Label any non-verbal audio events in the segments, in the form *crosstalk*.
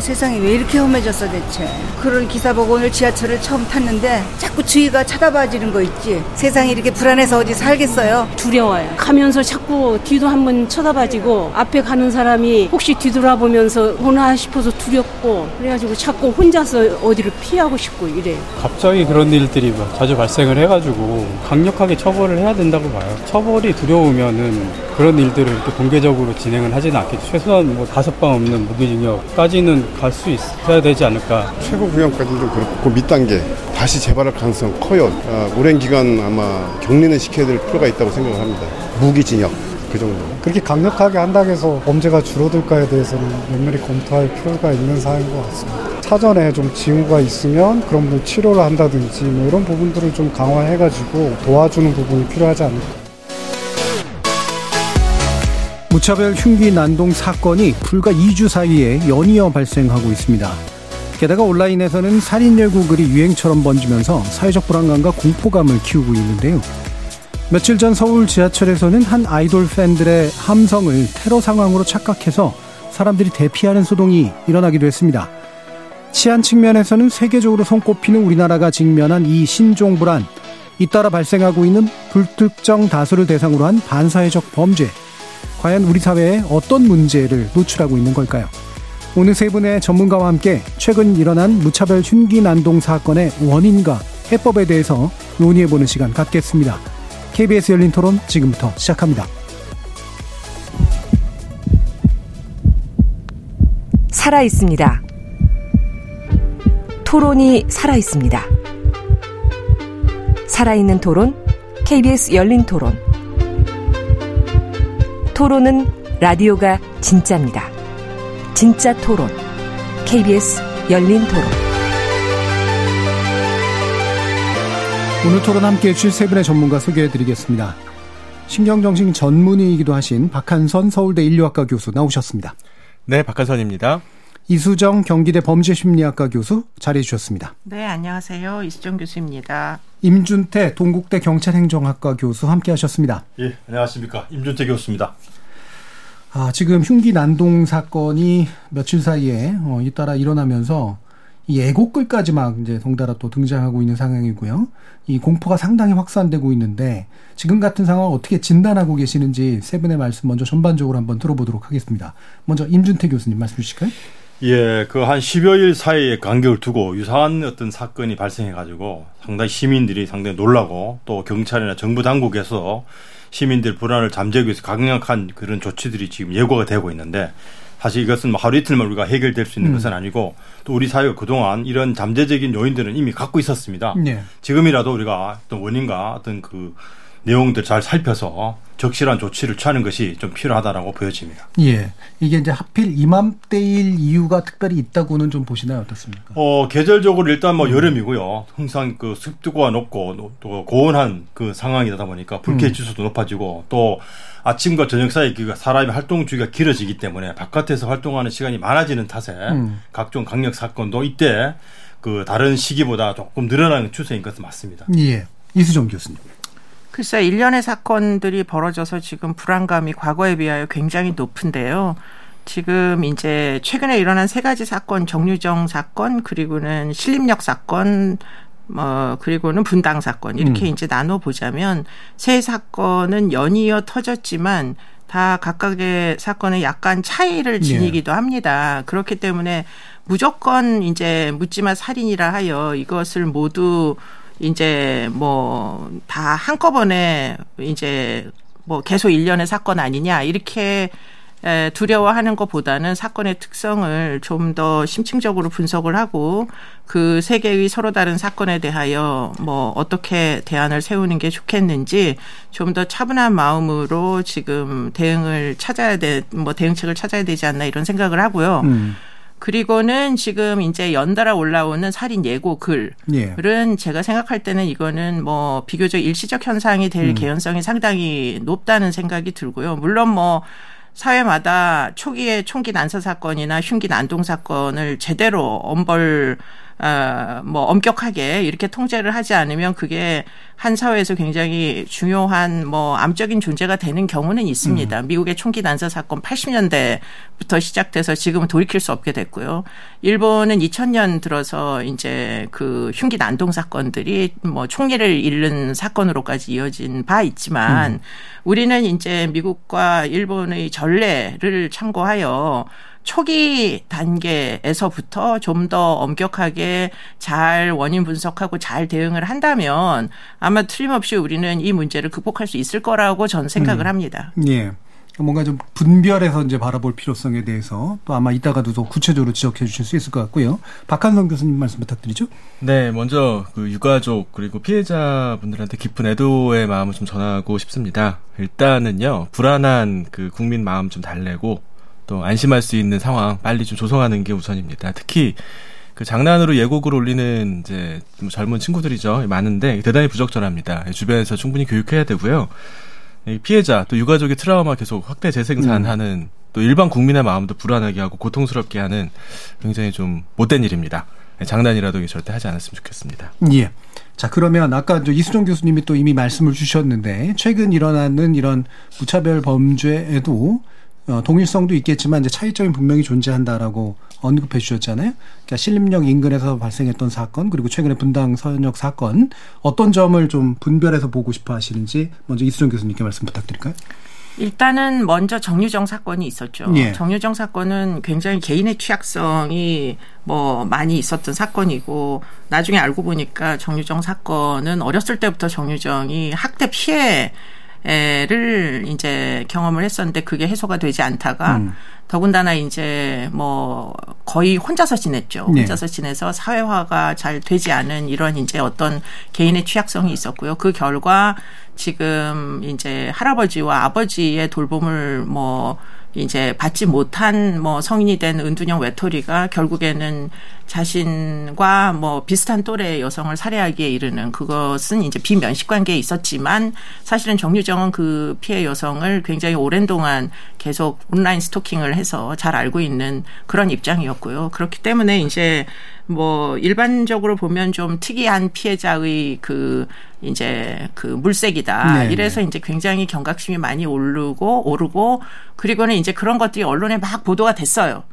아, 세상이 왜 이렇게 험해졌어 대체 그런 기사 보고 오늘 지하철을 처음 탔는데 자꾸 주위가 쳐다봐지는 거 있지 세상이 이렇게 불안해서 어디 살겠어요 두려워요. 가면서 자꾸 뒤도 한번 쳐다봐지고 앞에 가는 사람이 혹시 뒤돌아보면서 오나 싶어서 두렵고 그래가지고 자꾸 혼자서 어디를 피하고 싶고 이래요. 갑자기 그런 일들이 뭐 자주 발생을 해가지고 강력하게 처벌을 해야 된다고 봐요. 처벌이 두려우면은 그런 일들을 이렇게 공개적으로 진행을 하지는 않겠죠. 최소한 뭐 다섯 방 없는 무기징역까지는 갈 수 있어야 되지 않을까. 최고 구형까지는 좀 그렇고 그 밑단계 다시 재발할 가능성 커요. 아, 오랜 기간 아마 격리는 시켜야 될 필요가 있다고 생각을 합니다. 무기징역 그 정도. 그렇게 강력하게 한다고 해서 범죄가 줄어들까에 대해서는 면밀히 검토할 필요가 있는 사항인 것 같습니다. 사전에 좀 징후가 있으면 그런 부분 치료를 한다든지 뭐 이런 부분들을 좀 강화해가지고 도와주는 부분이 필요하지 않을까. 무차별 흉기 난동 사건이 불과 2주 사이에 연이어 발생하고 있습니다. 게다가 온라인에서는 살인 열구 글이 유행처럼 번지면서 사회적 불안감과 공포감을 키우고 있는데요. 며칠 전 서울 지하철에서는 한 아이돌 팬들의 함성을 테러 상황으로 착각해서 사람들이 대피하는 소동이 일어나기도 했습니다. 치안 측면에서는 세계적으로 손꼽히는 우리나라가 직면한 이 신종 불안, 잇따라 발생하고 있는 불특정 다수를 대상으로 한 반사회적 범죄, 과연 우리 사회에 어떤 문제를 노출하고 있는 걸까요? 오늘 세 분의 전문가와 함께 최근 일어난 무차별 흉기 난동 사건의 원인과 해법에 대해서 논의해보는 시간 갖겠습니다. KBS 열린 토론 지금부터 시작합니다. 살아 있습니다. 토론이 살아 있습니다. 살아있는 토론, KBS 열린 토론. 토론은 라디오가 진짜입니다. 진짜 토론, KBS 열린 토론. 오늘 토론 함께 해주실 세 분의 전문가 소개해 드리겠습니다. 신경정신 전문의이기도 하신 박한선 서울대 인류학과 교수 나오셨습니다. 네, 박한선입니다. 이수정 경기대 범죄심리학과 교수 자리해 주셨습니다. 네, 안녕하세요. 이수정 교수입니다. 임준태 동국대 경찰행정학과 교수 함께 하셨습니다. 예, 안녕하십니까. 임준태 교수입니다. 아, 지금 흉기 난동 사건이 며칠 사이에 어, 잇따라 일어나면서 이 애국글까지 막 이제 덩달아 또 등장하고 있는 상황이고요. 이 공포가 상당히 확산되고 있는데 지금 같은 상황을 어떻게 진단하고 계시는지 세 분의 말씀 먼저 전반적으로 한번 들어보도록 하겠습니다. 먼저 임준태 교수님 말씀 주실까요? 예, 그 한 10여일 사이에 간격을 두고 유사한 어떤 사건이 발생해가지고 상당히 시민들이 상당히 놀라고 또 경찰이나 정부 당국에서 시민들 불안을 잠재우기 위해서 강력한 그런 조치들이 지금 예고가 되고 있는데 사실 이것은 뭐 하루 이틀만 우리가 해결될 수 있는 음. 것은 아니고 또 우리 사회가 그동안 이런 잠재적인 요인들은 이미 갖고 있었습니다. 네. 지금이라도 우리가 어떤 원인과 어떤 그 내용들 잘 살펴서 적실한 조치를 취하는 것이 좀 필요하다라고 보여집니다. 예. 이게 이제 하필 이맘때일 이유가 특별히 있다고는 좀 보시나요? 어떻습니까? 어, 계절적으로 일단 뭐 음. 여름이고요. 항상 그 습도가 높고 또 고온한 그 상황이다 보니까 불쾌 음. 지수도 음. 높아지고 또 아침과 저녁 사이 그 사람의 활동 주기가 길어지기 때문에 바깥에서 활동하는 시간이 많아지는 탓에 음. 각종 강력 사건도 이때 그 다른 시기보다 조금 늘어나는 추세인 것은 맞습니다. 예. 이수정 교수님. 글쎄 일련의 사건들이 벌어져서 지금 불안감이 과거에 비하여 굉장히 높은데요. 지금 이제 최근에 일어난 세 가지 사건, 정유정 사건, 그리고는 신림역 사건, 뭐 그리고는 분당 사건 이렇게 음. 이제 나눠 보자면 세 사건은 연이어 터졌지만 다 각각의 사건에 약간 차이를 예. 지니기도 예. 합니다. 그렇기 때문에 무조건 이제 묻지마 살인이라 하여 이것을 모두 이제 뭐 다 한꺼번에 이제 뭐 계속 일련의 사건 아니냐 이렇게 두려워하는 것보다는 사건의 특성을 좀 더 심층적으로 분석을 하고 그 세 개의 서로 다른 사건에 대하여 뭐 어떻게 대안을 세우는 게 좋겠는지 좀 더 차분한 마음으로 지금 대응을 찾아야 돼, 뭐 대응책을 찾아야 되지 않나 이런 생각을 하고요. 음. 그리고는 지금 이제 연달아 올라오는 살인 예고 글은 예. 제가 생각할 때는 이거는 뭐 비교적 일시적 현상이 될 음. 개연성이 상당히 높다는 생각이 들고요. 물론 뭐 사회마다 초기에 총기 난사 사건이나 흉기 난동 사건을 제대로 엄벌 어, 뭐 엄격하게 이렇게 통제를 하지 않으면 그게 한 사회에서 굉장히 중요한 뭐 암적인 존재가 되는 경우는 있습니다. 음. 미국의 총기 난사 사건 80년대부터 시작돼서 지금은 돌이킬 수 없게 됐고요. 일본은 2000년 들어서 이제 그 흉기 난동 사건들이 뭐 총리를 잃는 사건으로까지 이어진 바 있지만 음. 우리는 이제 미국과 일본의 전례를 참고하여 초기 단계에서부터 좀 더 엄격하게 잘 원인 분석하고 잘 대응을 한다면 아마 틀림없이 우리는 이 문제를 극복할 수 있을 거라고 저는 생각을 음. 합니다. 예. 뭔가 좀 분별해서 이제 바라볼 필요성에 대해서 또 아마 이따가도 더 구체적으로 지적해 주실 수 있을 것 같고요. 박한성 교수님 말씀 부탁드리죠. 네, 먼저 그 유가족 그리고 피해자분들한테 깊은 애도의 마음을 좀 전하고 싶습니다. 일단은요, 불안한 그 국민 마음 좀 달래고 또 안심할 수 있는 상황 빨리 좀 조성하는 게 우선입니다. 특히 그 장난으로 예곡을 올리는 이제 좀 젊은 친구들이죠. 많은데 대단히 부적절합니다. 주변에서 충분히 교육해야 되고요. 피해자 또 유가족의 트라우마 계속 확대 재생산하는 음. 또 일반 국민의 마음도 불안하게 하고 고통스럽게 하는 굉장히 좀 못된 일입니다. 장난이라도 절대 하지 않았으면 좋겠습니다. 예. 자, 그러면 아까 이수정 교수님이 또 이미 말씀을 주셨는데 최근 일어나는 이런 무차별 범죄에도 어, 동일성도 있겠지만 이제 차이점이 분명히 존재한다라고 언급해 주셨잖아요. 그러니까 신림역 인근에서 발생했던 사건 그리고 최근에 분당 서현역 사건 어떤 점을 좀 분별해서 보고 싶어 하시는지 먼저 이수정 교수님께 말씀 부탁드릴까요? 일단은 먼저 정유정 사건이 있었죠. 예. 정유정 사건은 굉장히 개인의 취약성이 뭐 많이 있었던 사건이고 나중에 알고 보니까 정유정 사건은 어렸을 때부터 정유정이 학대 피해 를 이제 경험을 했었는데 그게 해소가 되지 않다가 음. 더군다나 이제 뭐 거의 혼자서 지냈죠. 네. 혼자서 지내서 사회화가 잘 되지 않은 이런 이제 어떤 개인의 취약성이 있었고요. 그 결과 지금 이제 할아버지와 아버지의 돌봄을 뭐 이제 받지 못한 뭐 성인이 된 은둔형 외톨이가 결국에는 자신과 뭐 비슷한 또래 여성을 살해하기에 이르는 그것은 이제 비면식 관계에 있었지만 사실은 정유정은 그 피해 여성을 굉장히 오랜 동안 계속 온라인 스토킹을 해서 잘 알고 있는 그런 입장이었고요. 그렇기 때문에 이제 뭐 일반적으로 보면 좀 특이한 피해자의 그 이제 그 물색이다. 네. 이래서 이제 굉장히 경각심이 많이 오르고 오르고 그리고는 이제 그런 것들이 언론에 막 보도가 됐어요.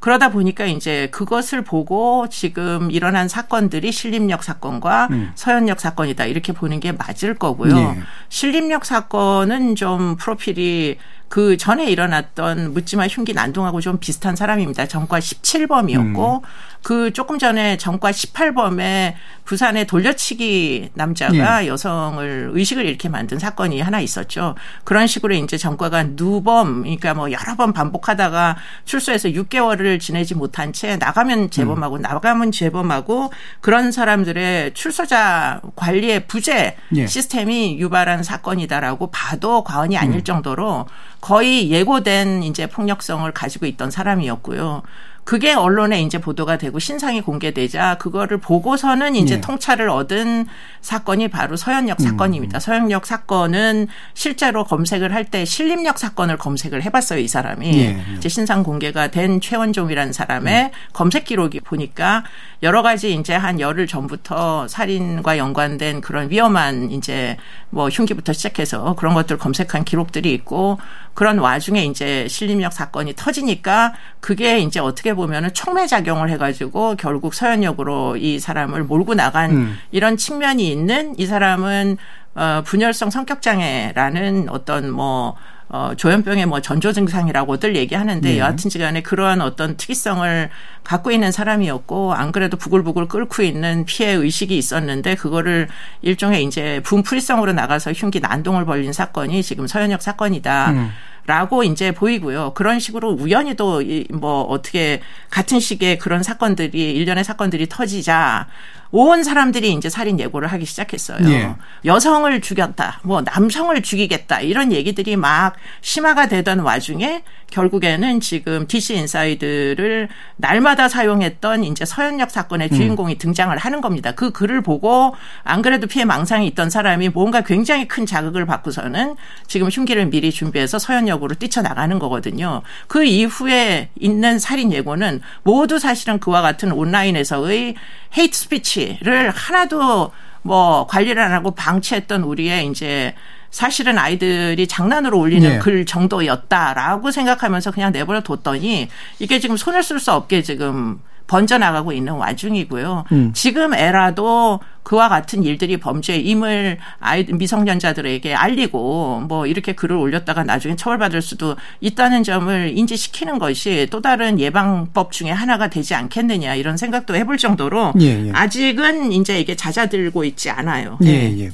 그러다 보니까 이제 그것을 보고 지금 일어난 사건들이 신림역 사건과 음. 서현역 사건이다 이렇게 보는 게 맞을 거고요. 네. 신림역 사건은 좀 프로필이 그 전에 일어났던 묻지마 흉기 난동하고 좀 비슷한 사람입니다. 전과 17범이었고 음. 그 조금 전에 전과 18범에 부산의 돌려치기 남자가 예. 여성을 의식을 잃게 만든 사건이 하나 있었죠. 그런 식으로 이제 전과가 누범 그러니까 뭐 여러 번 반복하다가 출소해서 6개월을 지내지 못한 채 나가면 재범하고 음. 나가면 재범하고 그런 사람들의 출소자 관리의 부재 예. 시스템이 유발한 사건이다라고 봐도 과언이 아닐 음. 정도로 거의 예고된 이제 폭력성을 가지고 있던 사람이었고요. 그게 언론에 이제 보도가 되고 신상이 공개되자 그거를 보고서는 이제 네. 통찰을 얻은 사건이 바로 서현역 사건입니다. 음. 서현역 사건은 실제로 검색을 할 때 신림역 사건을 검색을 해봤어요 이 사람이 네. 이제 신상 공개가 된 최원종이라는 사람의 네. 검색 기록이 보니까 여러 가지 이제 한 열흘 전부터 살인과 연관된 그런 위험한 이제 뭐 흉기부터 시작해서 그런 것들 검색한 기록들이 있고 그런 와중에 이제 신림역 사건이 터지니까 그게 이제 어떻게 보면은 촉매 작용을 해가지고 결국 서현역으로 이 사람을 몰고 나간 음. 이런 측면이 있는 이 사람은 어 분열성 성격 장애라는 어떤 뭐 어, 조현병의 뭐 전조 증상이라고들 얘기하는데 네. 여하튼지간에 그러한 어떤 특이성을 갖고 있는 사람이었고 안 그래도 부글부글 끓고 있는 피해 의식이 있었는데 그거를 일종의 이제 분풀이성으로 나가서 흉기 난동을 벌린 사건이 지금 서현역 사건이다. 음. 라고 이제 보이고요. 그런 식으로 우연히도 뭐 어떻게 같은 시기에 그런 사건들이 일련의 사건들이 터지자 온 사람들이 이제 살인 예고를 하기 시작했어요. 예. 여성을 죽였다, 뭐 남성을 죽이겠다 이런 얘기들이 막 심화가 되던 와중에 결국에는 지금 DC 인사이드를 날마다 사용했던 이제 서현역 사건의 음. 주인공이 음. 등장을 하는 겁니다. 그 글을 보고 안 그래도 피해 망상이 있던 사람이 뭔가 굉장히 큰 자극을 받고서는 지금 흉기를 미리 준비해서 서현역으로 뛰쳐나가는 거거든요. 그 이후에 있는 살인 예고는 모두 사실은 그와 같은 온라인에서의 hate speech 를 하나도 뭐 관리를 안 하고 방치했던 우리의 이제 사실은 아이들이 장난으로 올리는 네. 글 정도였다라고 생각하면서 그냥 내버려 뒀더니 이게 지금 손을 쓸 수 없게 지금 번져나가고 있는 와중이고요. 음. 지금 애라도 그와 같은 일들이 범죄의 임을 아이 미성년자들에게 알리고 뭐 이렇게 글을 올렸다가 나중에 처벌받을 수도 있다는 점을 인지시키는 것이 또 다른 예방법 중에 하나가 되지 않겠느냐 이런 생각도 해볼 정도로 예, 예. 아직은 이제 이게 잦아들고 있지 않아요. 예, 예.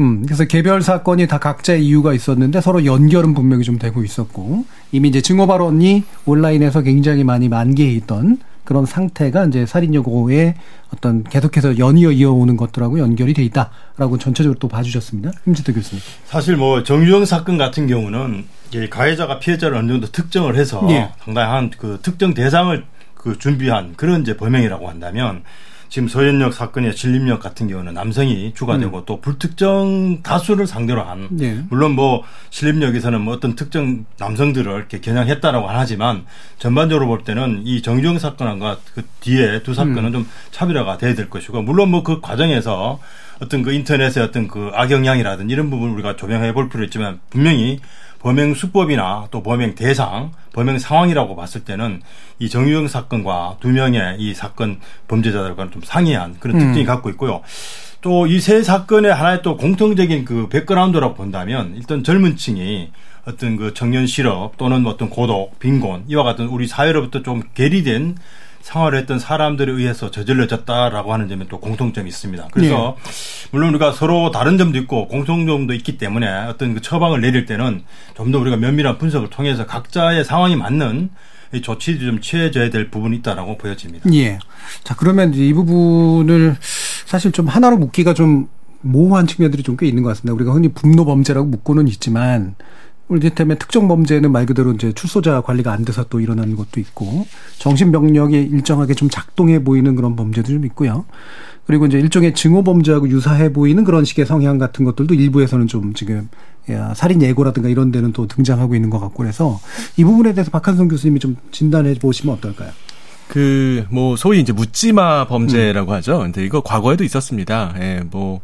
음, 그래서 개별 사건이 다 각자의 이유가 있었는데 서로 연결은 분명히 좀 되고 있었고 이미 이제 증오 발언이 온라인에서 굉장히 많이 만개해 있던 그런 상태가 이제 살인 여고의 어떤 계속해서 연이어 이어오는 것들하고 연결이 돼 있다라고 전체적으로 또 봐주셨습니다. 임지태 교수님. 사실 뭐 정유영 사건 같은 경우는 가해자가 피해자를 어느 정도 특정을 해서 예. 상당히 한 그 특정 대상을 그 준비한 그런 이제 범행이라고 한다면 지금 서현역 사건의 진림역 같은 경우는 남성이 주가 되고 또 불특정 다수를 상대로 한 네. 물론 뭐 신림역에서는 뭐 어떤 특정 남성들을 이렇게 겨냥했다라고 하지만 전반적으로 볼 때는 이 정주영 사건과 그 뒤에 두 사건은 좀 차별화가 돼야 될 것이고 물론 뭐 그 과정에서 어떤 그 인터넷의 어떤 그 악영향이라든지 이런 부분 을 우리가 조명해 볼 필요 있지만 분명히 범행 수법이나 또 범행 대상, 범행 상황이라고 봤을 때는 이 정유영 사건과 두 명의 이 사건 범죄자들과는 좀 상이한 그런 음. 특징이 갖고 있고요. 또 이 세 사건의 하나의 또 공통적인 그 백그라운드라고 본다면 일단 젊은 층이 어떤 그 청년 실업 또는 뭐 어떤 고독, 빈곤 이와 같은 우리 사회로부터 좀 괴리된 생활을 했던 사람들에 의해서 저질러졌다라고 하는 점에 또 공통점이 있습니다. 그래서 물론 우리가 서로 다른 점도 있고 공통점도 있기 때문에 어떤 그 처방을 내릴 때는 좀 더 우리가 면밀한 분석을 통해서 각자의 상황이 맞는 이 조치도 좀 취해져야 될 부분이 있다라고 보여집니다. 예. 자, 그러면 이 부분을 사실 좀 하나로 묶기가 좀 모호한 측면들이 좀 꽤 있는 것 같습니다. 우리가 흔히 분노 범죄라고 묶고는 있지만 이를테면 특정 범죄는 말 그대로 이제 출소자 관리가 안 돼서 또 일어나는 것도 있고 정신 병력이 일정하게 좀 작동해 보이는 그런 범죄도 좀 있고요. 그리고 이제 일종의 증오 범죄하고 유사해 보이는 그런 식의 성향 같은 것들도 일부에서는 좀 지금 야, 살인 예고라든가 이런 데는 또 등장하고 있는 것 같고 그래서 이 부분에 대해서 박한성 교수님이 좀 진단해 보시면 어떨까요? 그, 뭐, 소위 이제 묻지마 음. 범죄라고 하죠. 근데 이거 과거에도 있었습니다. 예, 뭐,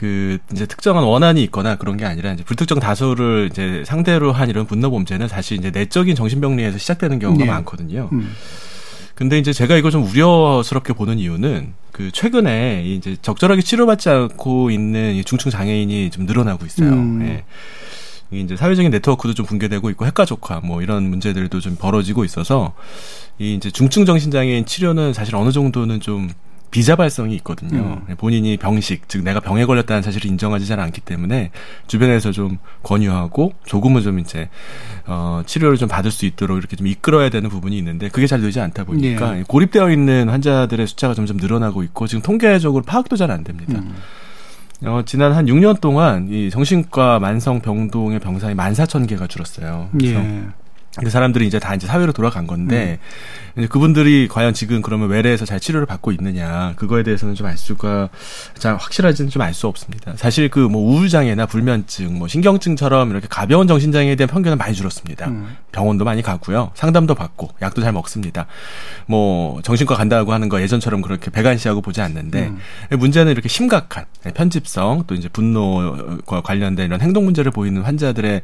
그, 이제 특정한 원한이 있거나 그런 게 아니라 이제 불특정 다수를 이제 상대로 한 이런 분노 범죄는 사실 이제 내적인 정신병리에서 시작되는 경우가 네. 많거든요. 음. 근데 이제 제가 이걸 좀 우려스럽게 보는 이유는 그 최근에 이 이제 적절하게 치료받지 않고 있는 이 중증 장애인이 좀 늘어나고 있어요. 음. 예. 이 이제 사회적인 네트워크도 좀 붕괴되고 있고 핵가족화 뭐 이런 문제들도 좀 벌어지고 있어서 이 이제 중증 정신장애인 치료는 사실 어느 정도는 좀 비자발성이 있거든요. 음. 본인이 병식, 즉 내가 병에 걸렸다는 사실을 인정하지 잘 않기 때문에 주변에서 좀 권유하고 조금은 좀 이제 어 치료를 좀 받을 수 있도록 이렇게 좀 이끌어야 되는 부분이 있는데 그게 잘 되지 않다 보니까 네. 고립되어 있는 환자들의 숫자가 점점 늘어나고 있고 지금 통계적으로 파악도 잘 안 됩니다. 음. 어, 지난 한 6년 동안 이 정신과 만성 병동의 병상이 14,000개가 줄었어요. 그래서 예. 그 사람들이 이제 다 이제 사회로 돌아간 건데 음. 이제 그분들이 과연 지금 그러면 외래에서 잘 치료를 받고 있느냐 그거에 대해서는 좀 알 수가 잘 확실하지는 좀 알 수 없습니다. 사실 그 뭐 우울장애나 불면증, 뭐 신경증처럼 이렇게 가벼운 정신장애에 대한 편견은 많이 줄었습니다. 음. 병원도 많이 가고요, 상담도 받고 약도 잘 먹습니다. 뭐 정신과 간다고 하는 거 예전처럼 그렇게 배관시하고 보지 않는데 음. 문제는 이렇게 심각한 편집성 또 이제 분노와 관련된 이런 행동 문제를 보이는 환자들의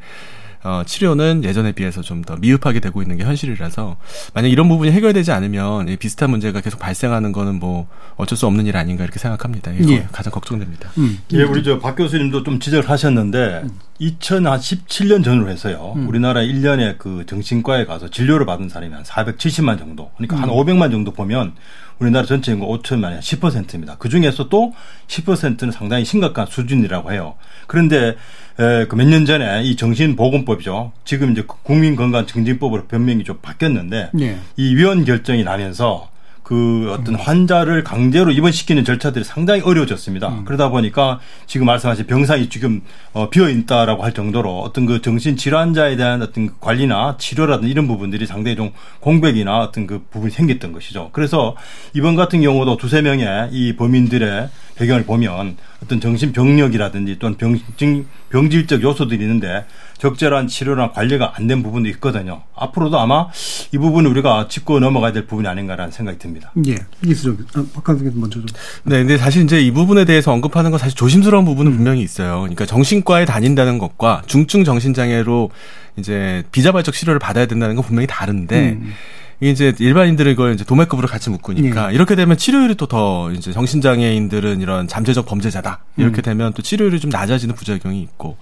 어, 치료는 예전에 비해서 좀 더 미흡하게 되고 있는 게 현실이라서 만약 이런 부분이 해결되지 않으면 이 비슷한 문제가 계속 발생하는 거는 뭐 어쩔 수 없는 일 아닌가 이렇게 생각합니다. 이거 예. 가장 걱정됩니다. 음. 예, 우리 저 박 교수님도 좀 지적을 하셨는데 2017년 전으로 해서요. 음. 우리나라 1년에 그 정신과에 가서 진료를 받은 사람이 한 470만 정도. 그러니까 음. 한 500만 정도 보면 우리나라 전체 인구 5천만이 한 10%입니다. 그 중에서 또 10%는 상당히 심각한 수준이라고 해요. 그런데 그 몇 년 전에 이 정신보건법이죠. 지금 이제 국민건강증진법으로 변명이 좀 바뀌었는데 예. 이 위원 결정이 나면서 그 어떤 환자를 강제로 입원시키는 절차들이 상당히 어려워졌습니다. 그러다 보니까 지금 말씀하신 병상이 지금 어, 비어 있다라고 할 정도로 어떤 그 정신 질환자에 대한 어떤 그 관리나 치료라든 이런 부분들이 상당히 좀 공백이나 어떤 그 부분이 생겼던 것이죠. 그래서 이번 같은 경우도 두세 명의 이 범인들의 배경을 보면 어떤 정신 병력이라든지 또는 병증 병질적 요소들이 있는데 적절한 치료나 관리가 안 된 부분도 있거든요. 앞으로도 아마 이 부분을 우리가 짚고 넘어가야 될 부분이 아닌가라는 생각이 듭니다. 예, 이수정, 아, 박한승 먼저 좀. 네, 근데 사실 이제 이 부분에 대해서 언급하는 건 사실 조심스러운 부분은 분명히 있어요. 그러니까 정신과에 다닌다는 것과 중증 정신장애로 이제 비자발적 치료를 받아야 된다는 건 분명히 다른데. 음. 이제 일반인들은 이걸 이제 도매급으로 같이 묶으니까 예. 이렇게 되면 치료율이 또 더 이제 정신장애인들은 이런 잠재적 범죄자다 이렇게 음. 되면 또 치료율이 좀 낮아지는 부작용이 있고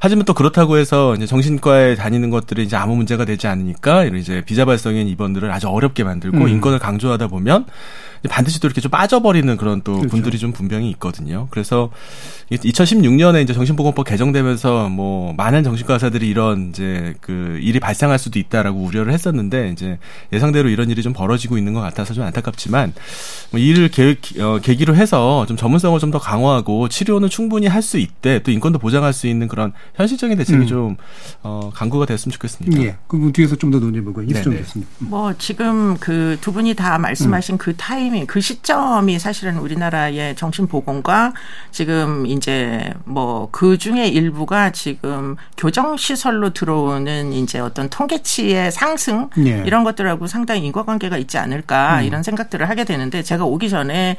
하지만 또 그렇다고 해서 이제 정신과에 다니는 것들이 이제 아무 문제가 되지 않으니까 이런 이제 비자발성인 입원들을 아주 어렵게 만들고 음. 인권을 강조하다 보면 반드시 또 이렇게 좀 빠져버리는 그런 또 그렇죠. 분들이 좀 분명히 있거든요. 그래서 2016년에 이제 정신보건법 개정되면서 뭐 많은 정신과 의사들이 이런 이제 그 일이 발생할 수도 있다라고 우려를 했었는데 이제 예상대로 이런 일이 좀 벌어지고 있는 것 같아서 좀 안타깝지만 뭐 이를 계, 어, 계기로 해서 좀 전문성을 좀 더 강화하고 치료는 충분히 할 수 있대 또 인권도 보장할 수 있는 그런 현실적인 대책이 음. 좀 어, 강구가 됐으면 좋겠습니다. 예. 그분 뒤에서 좀 더 논의해보고 이수정 교수님. 뭐 지금 그 두 분이 다 말씀하신 음. 그 타 이밍, 그 시점이 사실은 우리나라의 정신보건과 지금 이제 뭐 그 중에 일부가 지금 교정시설로 들어오는 이제 어떤 통계치의 상승 예. 이런 것들하고 상당히 인과관계가 있지 않을까 음. 이런 생각들을 하게 되는데 제가 오기 전에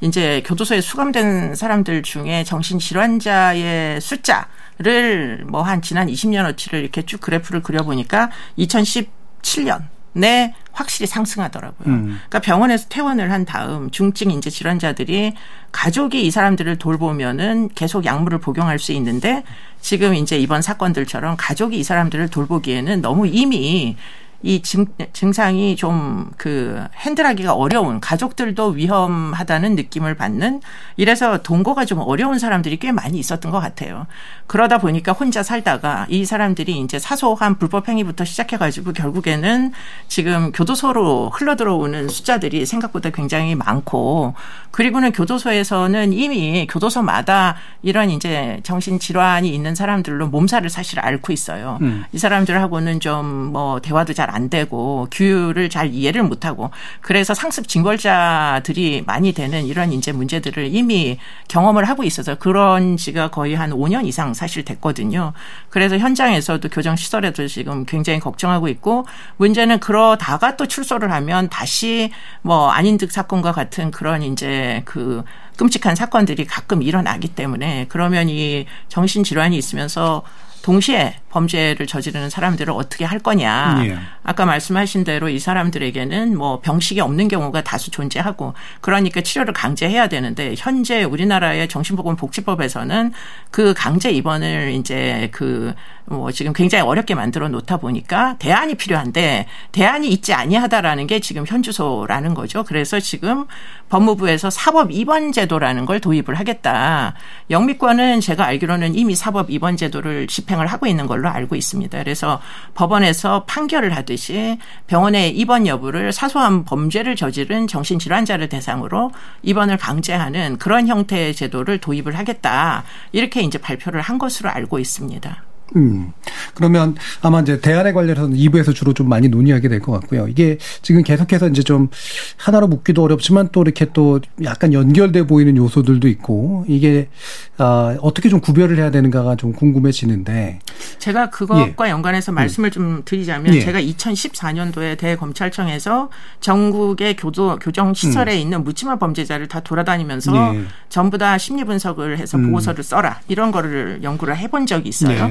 이제 교도소에 수감된 사람들 중에 정신질환자의 숫자 를 뭐 한 지난 20년어치를 이렇게 쭉 그래프를 그려보니까 2017년 내 확실히 상승하더라고요. 음. 그러니까 병원에서 퇴원을 한 다음 중증 인제 질환자들이 가족이 이 사람들을 돌보면은 계속 약물을 복용할 수 있는데 지금 이제 이번 사건들처럼 가족이 이 사람들을 돌보기에는 너무 이미 이 증, 증상이 좀 그 핸들하기가 어려운 가족들도 위험하다는 느낌을 받는 이래서 동거가 좀 어려운 사람들이 꽤 많이 있었던 것 같아요. 그러다 보니까 혼자 살다가 이 사람들이 이제 사소한 불법 행위부터 시작해가지고 결국에는 지금 교도소로 흘러들어오는 숫자들이 생각보다 굉장히 많고 그리고는 교도소에서는 이미 교도소마다 이런 이제 정신 질환이 있는 사람들로 몸살을 사실 앓고 있어요. 음. 이 사람들하고는 좀 뭐 대화도 잘안 되고 규율을 잘 이해를 못 하고 그래서 상습 징벌자들이 많이 되는 이런 이제 문제들을 이미 경험을 하고 있어서 그런 지가 거의 한 5년 이상 사실 됐거든요. 그래서 현장에서도 교정 시설에도 지금 굉장히 걱정하고 있고 문제는 그러다가 또 출소를 하면 다시 뭐 안인득 사건과 같은 그런 이제 그 끔찍한 사건들이 가끔 일어나기 때문에 그러면 이 정신질환이 있으면서 동시에 범죄를 저지르는 사람들을 어떻게 할 거냐. 예. 아까 말씀하신 대로 이 사람들에게는 뭐 병식이 없는 경우가 다수 존재하고 그러니까 치료를 강제해야 되는데 현재 우리나라의 정신보건복지법에서는 그 강제 입원을 이제 그 뭐 지금 굉장히 어렵게 만들어 놓다 보니까 대안이 필요한데 대안이 있지 아니하다라는 게 지금 현주소라는 거죠. 그래서 지금 법무부에서 사법 입원 제도라는 걸 도입을 하겠다. 영미권은 제가 알기로는 이미 사법 입원 제도를 집행을 하고 있는 걸로 알고 있습니다. 그래서 법원에서 판결을 하듯이 병원의 입원 여부를 사소한 범죄를 저지른 정신질환자를 대상으로 입원을 강제하는 그런 형태의 제도를 도입을 하겠다. 이렇게 이제 발표를 한 것으로 알고 있습니다. 음. 그러면 아마 이제 대안에 관련해서는 2부에서 주로 좀 많이 논의하게 될 것 같고요. 이게 지금 계속해서 이제 좀 하나로 묶기도 어렵지만 또 이렇게 또 약간 연결돼 보이는 요소들도 있고 이게 아, 어떻게 좀 구별을 해야 되는가가 좀 궁금해지는데 제가 그것과 예. 연관해서 음. 말씀을 음. 좀 드리자면 예. 제가 2014년도에 대검찰청에서 전국의 교도 교정 시설에 음. 있는 묻지마 범죄자를 다 돌아다니면서 예. 전부 다 심리 분석을 해서 음. 보고서를 써라 이런 거를 연구를 해본 적이 있어요.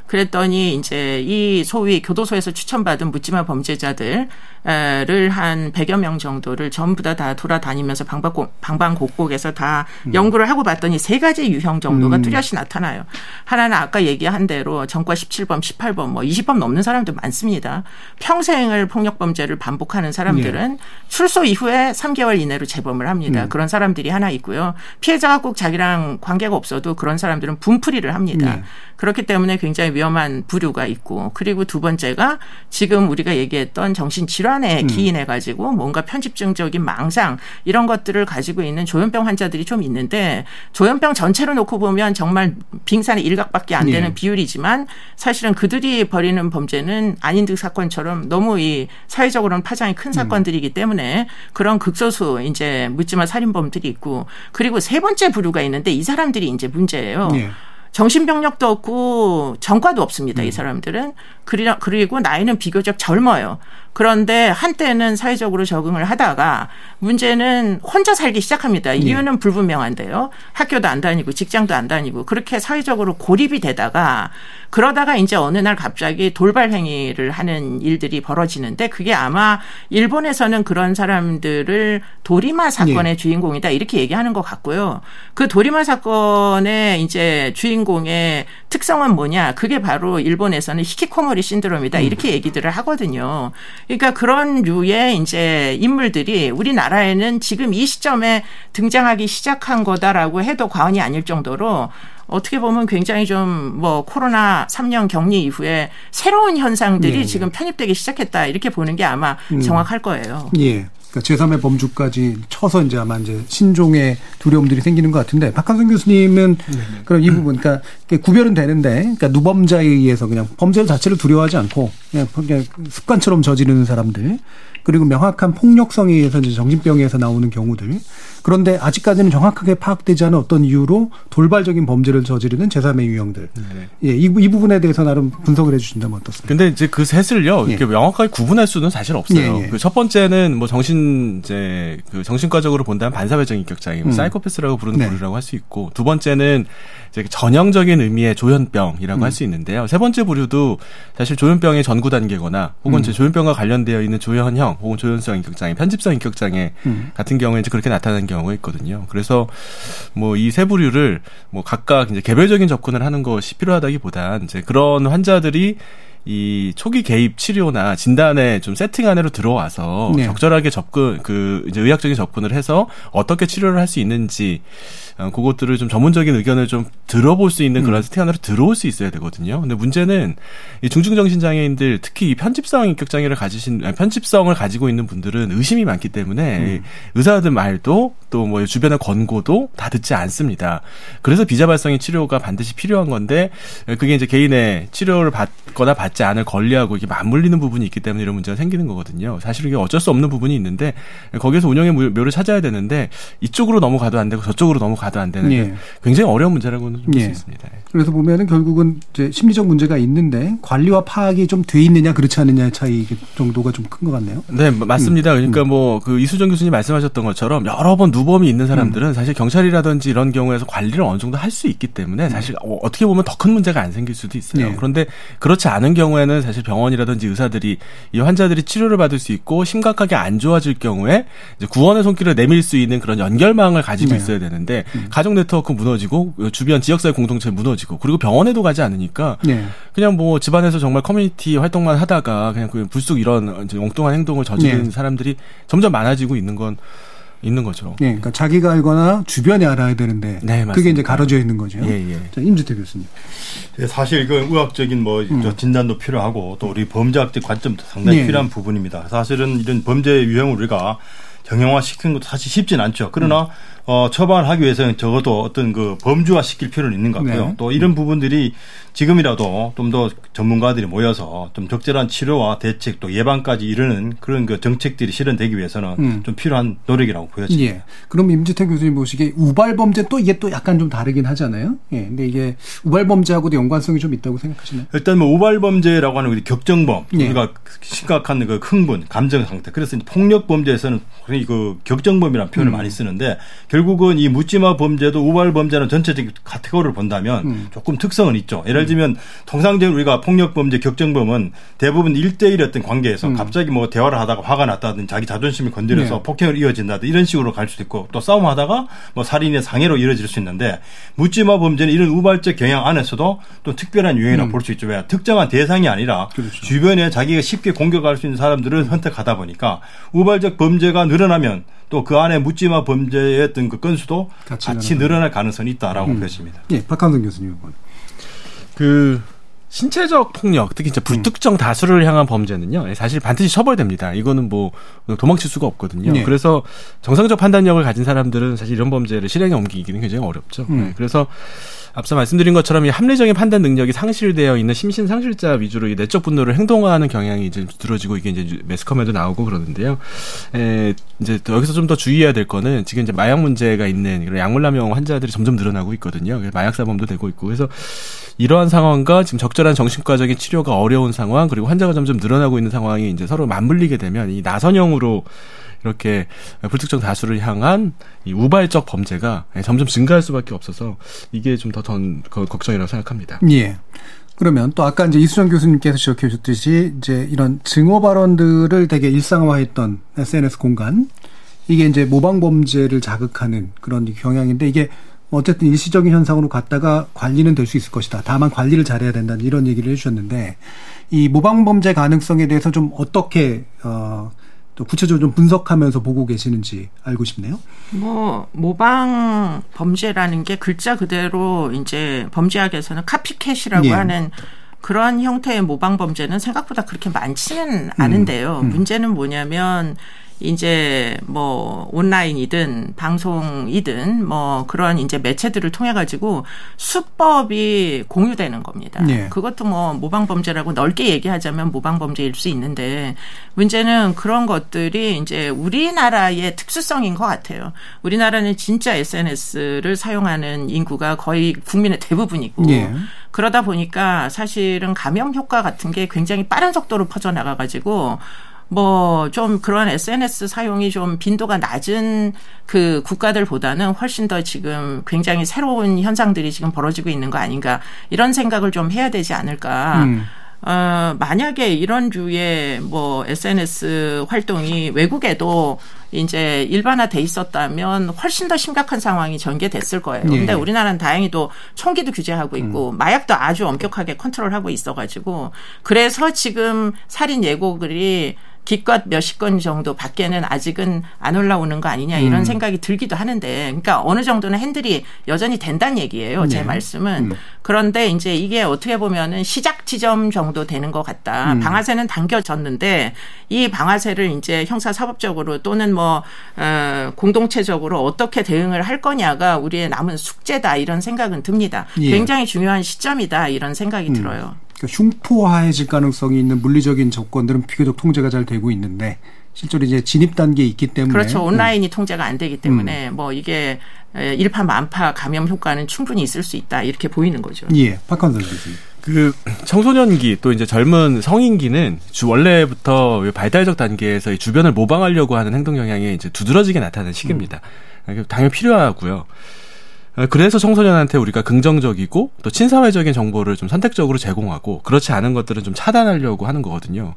그랬더니 이제 이 소위 교도소에서 추천받은 묻지마 범죄자들을 한 100여 명 정도를 전부 다 다 돌아다니면서 방방곡곡에서 다 음. 연구를 하고 봤더니 세 가지 유형 정도가 음. 뚜렷이 나타나요. 하나는 아까 얘기한 대로 전과 17범, 18범, 뭐 20범 넘는 사람도 많습니다. 평생을 폭력 범죄를 반복하는 사람들은 예. 출소 이후에 3개월 이내로 재범을 합니다. 음. 그런 사람들이 하나 있고요. 피해자가 꼭 자기랑 관계가 없어도 그런 사람들은 분풀이를 합니다. 예. 그렇기 때문에 굉장히 위험한 부류가 있고 그리고 두 번째가 지금 우리가 얘기했던 정신 질환에 음. 기인해 가지고 뭔가 편집증적인 망상 이런 것들을 가지고 있는 조현병 환자들이 좀 있는데 조현병 전체로 놓고 보면 정말 빙산의 일각밖에 안 되는 예. 비율이지만 사실은 그들이 벌이는 범죄는 안인득 사건처럼 너무 이 사회적으로는 파장이 큰 사건들이기 때문에 그런 극소수 이제 묻지마 살인범들이 있고 그리고 세 번째 부류가 있는데 이 사람들이 이제 문제예요. 예. 정신병력도 없고 전과도 없습니다. 이 사람들은 그리- 그리고 나이는 비교적 젊어요. 그런데 한때는 사회적으로 적응을 하다가 문제는 혼자 살기 시작합니다. 이유는 불분명한데요. 학교도 안 다니고 직장도 안 다니고 그렇게 사회적으로 고립이 되다가 그러다가 이제 어느 날 갑자기 돌발 행위를 하는 일들이 벌어지는데 그게 아마 일본에서는 그런 사람들을 도리마 사건의 주인공이다 이렇게 얘기하는 것 같고요. 그 도리마 사건의 이제 주인공의 특성은 뭐냐? 그게 바로 일본에서는 히키코모리 신드롬이다 이렇게 얘기들을 하거든요. 그러니까 그런 류의 이제 인물들이 우리나라에는 지금 이 시점에 등장하기 시작한 거다라고 해도 과언이 아닐 정도로 어떻게 보면 굉장히 좀 뭐 코로나 3년 격리 이후에 새로운 현상들이 네. 지금 편입되기 시작했다 이렇게 보는 게 아마 음. 정확할 거예요. 예. 그러니까 제3의 범주까지 쳐서 이제 아마 이제 신종의 두려움들이 생기는 것 같은데 박한선 교수님은 그럼 이 부분 그러니까 구별은 되는데 그러니까 누범자에 의해서 그냥 범죄 자체를 두려워하지 않고 그냥 습관처럼 저지르는 사람들 그리고 명확한 폭력성에 의해서 이제 정신병에서 나오는 경우들 그런데 아직까지는 정확하게 파악되지 않은 어떤 이유로 돌발적인 범죄를 저지르는 제3의 유형들 예, 이, 부- 이 부분에 대해서 나름 분석을 해주신다면 어떻습니까? 근데 이제 그 셋을요 이렇게 명확하게 구분할 수는 사실 없어요. 예, 예. 그첫 번째는 뭐 정신 이제 그 정신과적으로 본다면 반사회적 인격장애, 뭐 음. 사이코패스라고 부르는 네. 부류라고 할 수 있고 두 번째는 이제 전형적인 의미의 조현병이라고 음. 할수 있는데요. 세 번째 부류도 사실 조현병의 전구 단계거나 혹은 음. 조현병과 관련되어 있는 조현형 혹은 조현성 인격장애, 편집성 인격장애 음. 같은 경우에 이제 그렇게 나타나는 경우가 있거든요. 그래서 뭐 이 세 부류를 뭐 각각 이제 개별적인 접근을 하는 것이 필요하다기보단 이제 그런 환자들이 이 초기 개입 치료나 진단에 좀 세팅 안으로 들어와서 네. 적절하게 접근 그 이제 의학적인 접근을 해서 어떻게 치료를 할 수 있는지 어, 그것들을 좀 전문적인 의견을 좀 들어볼 수 있는 음. 그런 세팅 안으로 들어올 수 있어야 되거든요. 근데 문제는 이 중증 정신 장애인들 특히 이 편집성 인격 장애를 가지신 아니, 편집성을 가지고 있는 분들은 의심이 많기 때문에 음. 이 의사들 말도 또 뭐 주변의 권고도 다 듣지 않습니다. 그래서 비자발성의 치료가 반드시 필요한 건데 그게 이제 개인의 치료를 받거나 받지 않을 권리하고 이게 맞물리는 부분이 있기 때문에 이런 문제가 생기는 거거든요. 사실 이게 어쩔 수 없는 부분이 있는데 거기에서 운영의 묘- 묘를 찾아야 되는데 이쪽으로 넘어가도 안 되고 저쪽으로 넘어가도 안 되는 예. 굉장히 어려운 문제라고는 볼수 예. 있습니다. 그래서 보면은 결국은 이제 심리적 문제가 있는데 관리와 파악이 좀 돼 있느냐 그렇지 않느냐의 차이 정도가 좀 큰 것 같네요. 네, 뭐 맞습니다. 음. 그러니까 뭐그 이수정 교수님 말씀하셨던 것처럼 여러 번 누범이 있는 사람들은 음. 사실 경찰이라든지 이런 경우에서 관리를 어느 정도 할 수 있기 때문에 사실 어, 어떻게 보면 더 큰 문제가 안 생길 수도 있어요. 네. 그런데 그렇지 않은 경우 에는 사실 병원이라든지 의사들이 이 환자들이 치료를 받을 수 있고 심각하게 안 좋아질 경우에 이제 구원의 손길을 내밀 수 있는 그런 연결망을 가지고 네. 있어야 되는데 가족 네트워크 무너지고 주변 지역사회 공동체 무너지고 그리고 병원에도 가지 않으니까 네. 그냥 뭐 집안에서 정말 커뮤니티 활동만 하다가 그냥 그 불쑥 이런 엉뚱한 행동을 저지르는 네. 사람들이 점점 많아지고 있는 건 있는 거죠. 예, 그러니까 자기가 알거나 주변에 알아야 되는데 네, 그게 맞습니다. 이제 가려져 있는 거죠. 예, 예. 자, 임주태 교수님. 예, 사실 그 의학적인 뭐 음. 저 진단도 필요하고 또 우리 범죄학적 관점도 상당히 네. 필요한 부분입니다. 사실은 이런 범죄 유형을 우리가 정형화 시키는 것도 사실 쉽진 않죠. 그러나 음. 어, 처방을 하기 위해서는 적어도 어떤 그 범주화 시킬 필요는 있는 것 같고요. 네. 또 이런 부분들이 지금이라도 좀 더 전문가들이 모여서 좀 적절한 치료와 대책 또 예방까지 이르는 그런 그 정책들이 실현되기 위해서는 음. 좀 필요한 노력이라고 보여집니다. 예. 그럼 임주태 교수님 보시기에 우발 범죄 또 이게 또 약간 좀 다르긴 하잖아요. 예. 근데 이게 우발 범죄하고도 연관성이 좀 있다고 생각하시나요? 일단 뭐 우발범죄라고 하는 우리 격정범 예. 우리가 심각한 그 흥분 감정 상태 그래서 이제 폭력 범죄에서는 흔히 그 격정범이라는 표현을 음. 많이 쓰는데 결국 은 이 묻지마 범죄도 우발 범죄는 전체적인 카테고리를 본다면 음. 조금 특성은 있죠 예를 들면 통상적으로 우리가 폭력 범죄 격정범은 대부분 일대일 어떤 관계에서 음. 갑자기 뭐 대화를 하다가 화가 났다든지 자기 자존심이 건드려서 네. 폭행을 이어진다든지 이런 식으로 갈 수도 있고 또 싸움하다가 뭐 살인의 상해로 이어질 수 있는데 묻지마 범죄는 이런 우발적 경향 안에서도 또 특별한 유형이라고 음. 볼수 있죠. 왜 특정한 대상이 아니라 그렇죠. 주변에 자기가 쉽게 공격할 수 있는 사람들을 선택하다 보니까 우발적 범죄가 늘어나면 또 그 안에 묻지마 범죄의 어떤 그 건수도 같이 같이. 늘어날 가능성이 있다라고 음. 보여집니다. 예. 박한성 교수님. 그 신체적 폭력, 특히 이제 불특정 다수를 향한 범죄는요, 사실 반드시 처벌됩니다. 이거는 뭐 도망칠 수가 없거든요. 네. 그래서 정상적 판단력을 가진 사람들은 사실 이런 범죄를 실행에 옮기기는 굉장히 어렵죠. 음. 네, 그래서 앞서 말씀드린 것처럼 이 합리적인 판단 능력이 상실되어 있는 심신 상실자 위주로 이 내적 분노를 행동화하는 경향이 이제 두드러지고 이게 이제 매스컴에도 나오고 그러는데요. 에, 이제 또 여기서 좀 더 주의해야 될 거는 지금 이제 마약 문제가 있는 이런 약물남용 환자들이 점점 늘어나고 있거든요. 마약 사범도 되고 있고 그래서 이러한 상황과 지금 적절한 정신과적인 치료가 어려운 상황 그리고 환자가 점점 늘어나고 있는 상황이 이제 서로 맞물리게 되면 이 나선형으로 이렇게 불특정 다수를 향한 이 우발적 범죄가 점점 증가할 수밖에 없어서 이게 좀 더 전 걱정이라고 생각합니다. 예. 그러면 또 아까 이제 이수정 교수님께서 지적해 주셨듯이 이제 이런 증오 발언들을 되게 일상화했던 SNS 공간 이게 이제 모방 범죄를 자극하는 그런 경향인데 이게 어쨌든 일시적인 현상으로 갔다가 관리는 될 수 있을 것이다. 다만 관리를 잘해야 된다는 이런 얘기를 해주셨는데 이 모방 범죄 가능성에 대해서 좀 어떻게 어, 또 구체적으로 좀 분석하면서 보고 계시는지 알고 싶네요. 뭐 모방 범죄라는 게 글자 그대로 이제 범죄학에서는 카피캣이라고 예. 하는 그런 형태의 모방 범죄는 생각보다 그렇게 많지는 않은데요. 음. 문제는 뭐냐면 이제 뭐 온라인이든 방송이든 뭐 그런 이제 매체들을 통해 가지고 수법이 공유되는 겁니다. 네. 그것도 뭐 모방 범죄라고 넓게 얘기하자면 모방 범죄일 수 있는데 문제는 그런 것들이 이제 우리나라의 특수성인 것 같아요. 우리나라는 진짜 SNS를 사용하는 인구가 거의 국민의 대부분이고 예. 그러다 보니까 사실은 감염 효과 같은 게 굉장히 빠른 속도로 퍼져나가 가지고 뭐 좀 그런 SNS 사용이 좀 빈도가 낮은 그 국가들보다는 훨씬 더 지금 굉장히 새로운 현상들이 지금 벌어지고 있는 거 아닌가 이런 생각을 좀 해야 되지 않을까. 음. 어, 만약에 이런 류의 뭐 SNS 활동이 외국에도 이제 일반화돼 있었다면 훨씬 더 심각한 상황이 전개됐을 거예요. 예. 근데 우리나라는 다행히도 총기도 규제하고 있고 마약도 아주 엄격하게 컨트롤하고 있어가지고 그래서 지금 살인 예고글이 기껏 몇십 건 정도 밖에는 아직은 안 올라오는 거 아니냐 이런 음. 생각이 들기도 하는데 그러니까 어느 정도는 핸들이 여전히 된다는 얘기예요. 제 네. 말씀은. 음. 그런데 이제 이게 어떻게 보면은 시작 지점 정도 되는 것 같다. 음. 방아쇠는 당겨졌는데 이 방아쇠를 이제 형사 사법적으로 또는 뭐 어, 공동체적으로 어떻게 대응을 할 거냐가 우리의 남은 숙제다 이런 생각은 듭니다. 예. 굉장히 중요한 시점이다 이런 생각이 음. 들어요. 그러니까 흉포화해질 가능성이 있는 물리적인 조건들은 비교적 통제가 잘 되고 있는데 실제로 이제 진입 단계에 있기 때문에 그렇죠. 온라인이 통제가 안 되기 때문에 뭐 이게 에, 일파만파 감염 효과는 충분히 있을 수 있다 이렇게 보이는 거죠. 음. 예, 박한선 교수님. 그 청소년기 또 이제 젊은 성인기는 주 원래부터 발달적 단계에서 이 주변을 모방하려고 하는 행동 경향이 이제 두드러지게 나타나는 시기입니다. 음. 당연히 필요하고요. 어, 그래서 청소년한테 우리가 긍정적이고 또 친사회적인 정보를 좀 선택적으로 제공하고 그렇지 않은 것들은 좀 차단하려고 하는 거거든요.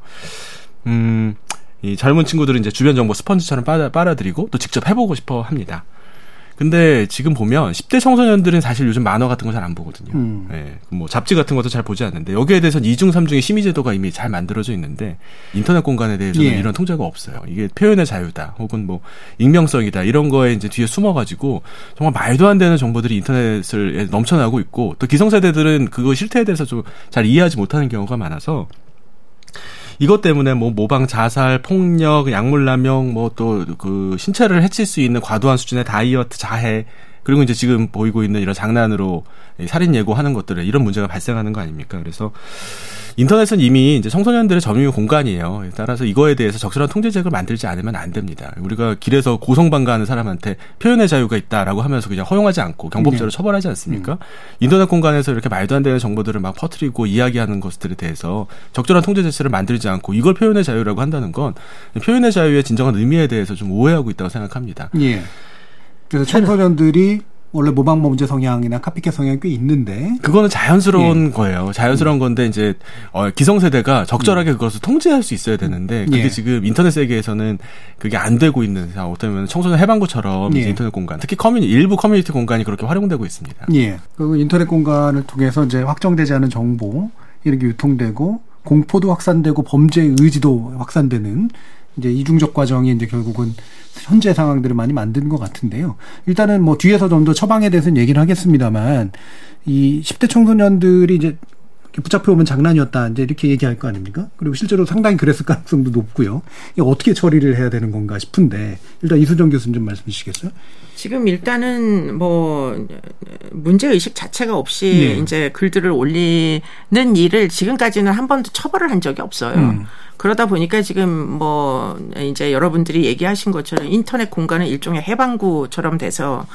음, 이 젊은 친구들은 이제 주변 정보 스펀지처럼 빨아, 빨아들이고 또 직접 해보고 싶어 합니다. 근데 지금 보면 10대 청소년들은 사실 요즘 만화 같은 거 잘 안 보거든요. 음. 예, 뭐 잡지 같은 것도 잘 보지 않는데 여기에 대해서는 이중 삼중의 심의 제도가 이미 잘 만들어져 있는데 인터넷 공간에 대해서는 예. 이런 통제가 없어요. 이게 표현의 자유다, 혹은 뭐 익명성이다 이런 거에 이제 뒤에 숨어 가지고 정말 말도 안 되는 정보들이 인터넷을 넘쳐나고 있고 또 기성세대들은 그거 실태에 대해서 좀 잘 이해하지 못하는 경우가 많아서 이것 때문에 뭐 모방 자살, 폭력, 약물 남용, 뭐 또 그 신체를 해칠 수 있는 과도한 수준의 다이어트, 자해, 그리고 이제 지금 보이고 있는 이런 장난으로 이 살인 예고하는 것들에 이런 문제가 발생하는 거 아닙니까? 그래서 인터넷은 이미 이제 청소년들의 점유 공간이에요. 따라서 이거에 대해서 적절한 통제책을 만들지 않으면 안 됩니다. 우리가 길에서 고성방가하는 사람한테 표현의 자유가 있다라고 하면서 그냥 허용하지 않고 경법적으로 네. 처벌하지 않습니까? 인터넷 공간에서 이렇게 말도 안 되는 정보들을 막 퍼뜨리고 이야기하는 것들에 대해서 적절한 통제 제스를 만들지 않고 이걸 표현의 자유라고 한다는 건 표현의 자유의 진정한 의미에 대해서 좀 오해하고 있다고 생각합니다. 예. 그래서 청소년들이 원래 모방 범죄 성향이나 copycat 성향이 꽤 있는데 그거는 자연스러운 예. 거예요. 자연스러운 건데 이제 어, 기성세대가 적절하게 그것을 통제할 수 있어야 되는데 그게 예. 지금 인터넷 세계에서는 그게 안 되고 있는 상황. 어쩌면 청소년 해방구처럼 예. 인터넷 공간, 특히 커뮤니 일부 커뮤니티 공간이 그렇게 활용되고 있습니다. 예. 그리고 인터넷 공간을 통해서 이제 확정되지 않은 정보 이런 게 유통되고 공포도 확산되고 범죄 의지도 확산되는 이제 이중적 과정이 이제 결국은 현재 상황들을 많이 만드는 것 같은데요. 일단은 뭐 뒤에서 좀 더 처방에 대해서는 얘기를 하겠습니다만 이 10대 청소년들이 이제 붙잡혀 오면 장난이었다 이제 이렇게 얘기할 거 아닙니까? 그리고 실제로 상당히 그랬을 가능성도 높고요. 이게 어떻게 처리를 해야 되는 건가 싶은데 일단 이수정 교수님 좀 말씀 주시겠어요? 지금 일단은 뭐 문제 의식 자체가 없이 네. 이제 글들을 올리는 일을 지금까지는 한 번도 처벌을 한 적이 없어요. 음. 그러다 보니까 지금 뭐 이제 여러분들이 얘기하신 것처럼 인터넷 공간은 일종의 해방구처럼 돼서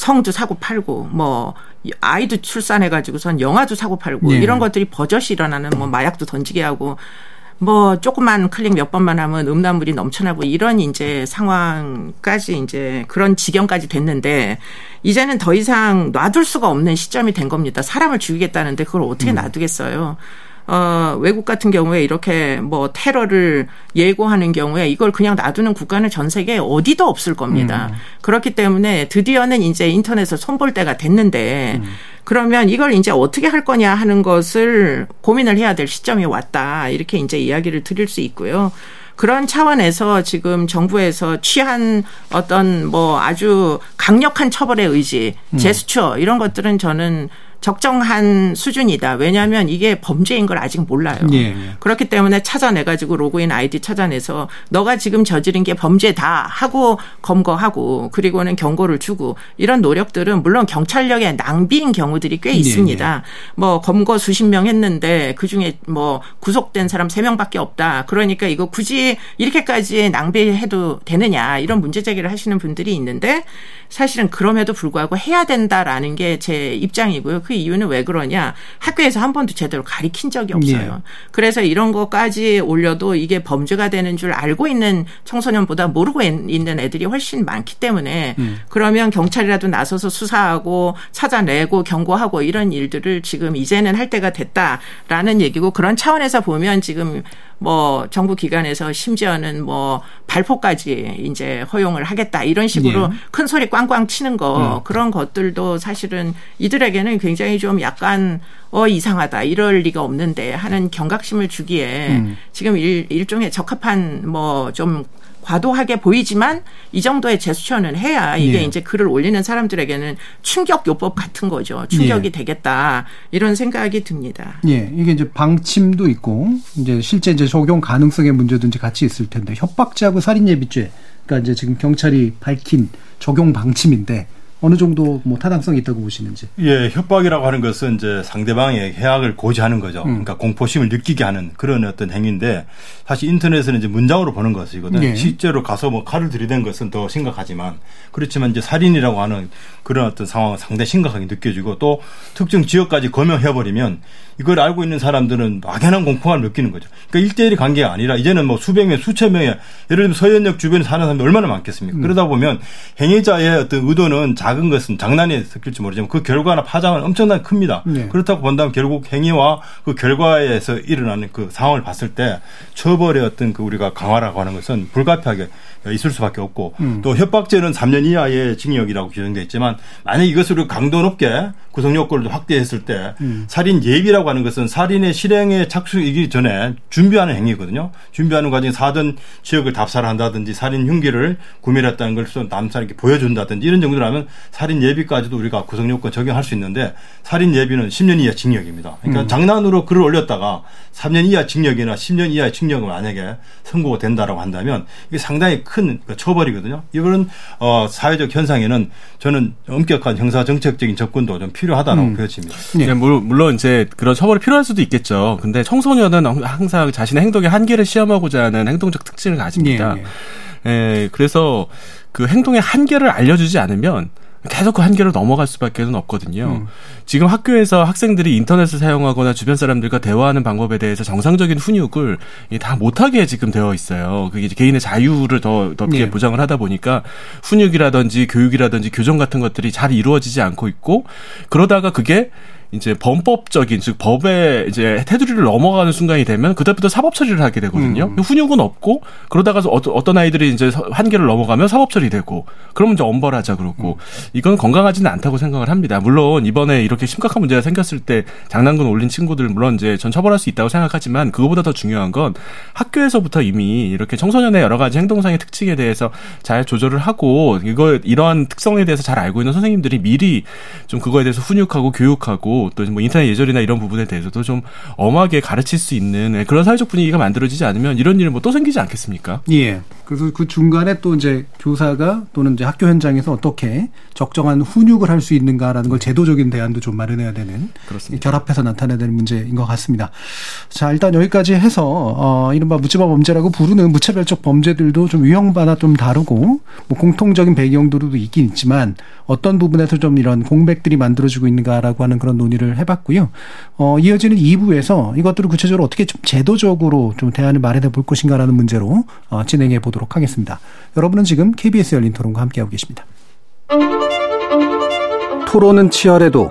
성도 사고 팔고 뭐 아이도 출산해 가지고선 영화도 사고 팔고 네. 이런 것들이 버젓이 일어나는 뭐 마약도 던지게 하고 뭐 조금만 클릭 몇 번만 하면 음란물이 넘쳐나고 이런 이제 상황까지 이제 그런 지경까지 됐는데 이제는 더 이상 놔둘 수가 없는 시점이 된 겁니다. 사람을 죽이겠다는데 그걸 어떻게 놔두겠어요? 어, 외국 같은 경우에 이렇게 뭐 테러를 예고하는 경우에 이걸 그냥 놔두는 국가는 전 세계에 어디도 없을 겁니다. 그렇기 때문에 드디어는 이제 인터넷을 손볼 때가 됐는데 그러면 이걸 이제 어떻게 할 거냐 하는 것을 고민을 해야 될 시점이 왔다. 이렇게 이제 이야기를 드릴 수 있고요. 그런 차원에서 지금 정부에서 취한 어떤 뭐 아주 강력한 처벌의 의지, 제스처 이런 것들은 저는 적정한 수준이다. 왜냐하면 이게 범죄인 걸 아직 몰라요. 예. 그렇기 때문에 찾아내가지고 로그인 아이디 찾아내서 너가 지금 저지른 게 범죄다 하고 검거하고 그리고는 경고를 주고 이런 노력들은 물론 경찰력의 낭비인 경우들이 꽤 있습니다. 뭐 검거 수십 명 했는데 그 중에 뭐 구속된 사람 세 명밖에 없다. 그러니까 이거 굳이 이렇게까지 낭비해도 되느냐 이런 문제 제기를 하시는 분들이 있는데 사실은 그럼에도 불구하고 해야 된다라는 게 제 입장이고요. 그 이유는 왜 그러냐? 학교에서 한 번도 제대로 가리킨 적이 없어요. 그래서 이런 것까지 올려도 이게 범죄가 되는 줄 알고 있는 청소년보다 모르고 있는 애들이 훨씬 많기 때문에 그러면 경찰이라도 나서서 수사하고 찾아내고 경고하고 이런 일들을 지금 이제는 할 때가 됐다라는 얘기고 그런 차원에서 보면 지금 뭐 정부 기관에서 심지어는 뭐 발포까지 이제 허용을 하겠다 이런 식으로 예. 큰 소리 꽝꽝 치는 거 그런 것들도 사실은 이들에게는 굉장히 좀 약간 어 이상하다 이럴 리가 없는데 하는 경각심을 주기에 지금 일, 일종의 적합한 뭐 좀 과도하게 보이지만 이 정도의 제스처는 해야 이게 예. 이제 글을 올리는 사람들에게는 충격 요법 같은 거죠. 충격이 예. 되겠다 이런 생각이 듭니다. 예, 이게 이제 방침도 있고 이제 실제 이제 적용 가능성의 문제도 이제 같이 있을 텐데 협박죄하고 살인예비죄, 그러니까 이제 지금 경찰이 밝힌 적용 방침인데 어느 정도 뭐 타당성이 있다고 보시는지. 예, 협박이라고 하는 것은 이제 상대방의 해악을 고지하는 거죠. 음. 그러니까 공포심을 느끼게 하는 그런 어떤 행위인데 사실 인터넷은 이제 문장으로 보는 것이거든요. 예. 실제로 가서 뭐 칼을 들이댄 것은 더 심각하지만 그렇지만 이제 살인이라고 하는 그런 어떤 상황은 상당히 심각하게 느껴지고 또 특정 지역까지 거명해 버리면 이걸 알고 있는 사람들은 막연한 공포감을 느끼는 거죠. 그러니까 1대1의 관계가 아니라 이제는 뭐 수백 명, 수천 명의 예를 들면 서현역 주변에 사는 사람들이 얼마나 많겠습니까? 그러다 보면 행위자의 어떤 의도는 작은 것은 장난에 섞일지 모르지만 그 결과나 파장은 엄청나게 큽니다. 네. 그렇다고 본다면 결국 행위와 그 결과에서 일어나는 그 상황을 봤을 때 처벌의 어떤 그 우리가 강화라고 하는 것은 불가피하게 있을 수밖에 없고 음. 또 협박죄는 3년 이하의 징역이라고 규정되어 있지만 만약 이것을 강도 높게 구성 요건을 확대했을 때 음. 살인 예비라고 하는 것은 살인의 실행에 착수이기 전에 준비하는 행위거든요. 준비하는 과정에 사전 지역을 답사를 한다든지 살인 흉기를 구매했다는 걸 남사에게 보여준다든지 이런 정도라면 살인 예비까지도 우리가 구성 요건 적용할 수 있는데 살인 예비는 10년 이하 징역입니다. 그러니까 음. 장난으로 글을 올렸다가 3년 이하 징역이나 10년 이하의 징역을 만약에 선고가 된다라고 한다면 이게 상당히 큰그 처벌이거든요. 이거는 어 사회적 현상에는 저는 엄격한 형사 정책적인 접근도 좀 필요하다고 음. 보여집니다. 네, 물- 물론 이제 그런 처벌이 필요할 수도 있겠죠. 근데 청소년은 항상 자신의 행동의 한계를 시험하고자 하는 행동적 특징을 가집니다. 예, 예, 그래서 그 행동의 한계를 알려주지 않으면 계속 그 한계를 넘어갈 수밖에 는 없거든요. 음. 지금 학교에서 학생들이 인터넷을 사용하거나 주변 사람들과 대화하는 방법에 대해서 정상적인 훈육을 이다 못하게 지금 되어 있어요. 그게 이제 개인의 자유를 더 넓게 네. 보장을 하다 보니까 훈육이라든지 교육이라든지 교정 같은 것들이 잘 이루어지지 않고 있고 그러다가 그게 이제 범법적인 즉 법의 이제 테두리를 넘어가는 순간이 되면 그때부터 사법 처리를 하게 되거든요. 음. 훈육은 없고 그러다가 어떤 아이들이 이제 서- 한계를 넘어가면 사법 처리되고 그러면 이제 엄벌하자 그러고 이건 건강하지는 않다고 생각을 합니다. 물론 이번에 이렇게 심각한 문제가 생겼을 때 장난감 올린 친구들 물론 이제 전 처벌할 수 있다고 생각하지만 그거보다 더 중요한 건 학교에서부터 이미 이렇게 청소년의 여러 가지 행동상의 특징에 대해서 잘 조절을 하고 이거 이러한 특성에 대해서 잘 알고 있는 선생님들이 미리 좀 그거에 대해서 훈육하고 교육하고 또 뭐 인터넷 예절이나 이런 부분에 대해서도 좀 엄하게 가르칠 수 있는 예, 그런 사회적 분위기가 만들어지지 않으면 이런 일은 뭐 또 생기지 않겠습니까? 예. 그래서 그 중간에 또 이제 교사가 또는 이제 학교 현장에서 어떻게 적정한 훈육을 할 수 있는가라는 걸 제도적인 대안도 좀 마련해야 되는 그렇습니다. 결합해서 나타내야 되는 문제인 것 같습니다. 자, 일단 여기까지 해서 어 이른바 묻지마 범죄라고 부르는 무차별적 범죄들도 좀 유형마다 좀 다르고 뭐 공통적인 배경들도 있긴 있지만 어떤 부분에서 좀 이런 공백들이 만들어지고 있는가라고 하는 그런 논의를 해봤고요. 어 이어지는 2부에서 이것들을 구체적으로 어떻게 좀 제도적으로 좀 대안을 마련해 볼 것인가라는 문제로 어 진행해 보도록 하겠습니다. 여러분은 지금 KBS 열린 토론과 함께하고 계십니다. 토론은 치열해도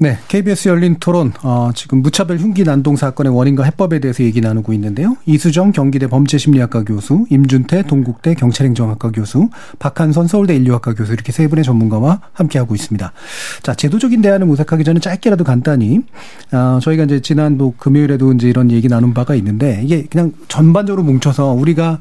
네, KBS 열린 토론 어, 지금 무차별 흉기 난동 사건의 원인과 해법에 대해서 얘기 나누고 있는데요. 이수정 경기대 범죄심리학과 교수, 임준태 동국대 경찰행정학과 교수, 박한선 서울대 인류학과 교수 이렇게 세 분의 전문가와 함께 하고 있습니다. 자, 제도적인 대안을 모색하기 전에 짧게라도 간단히 어, 저희가 이제 지난 뭐 금요일에도 이제 이런 얘기 나눈 바가 있는데 이게 그냥 전반적으로 뭉쳐서 우리가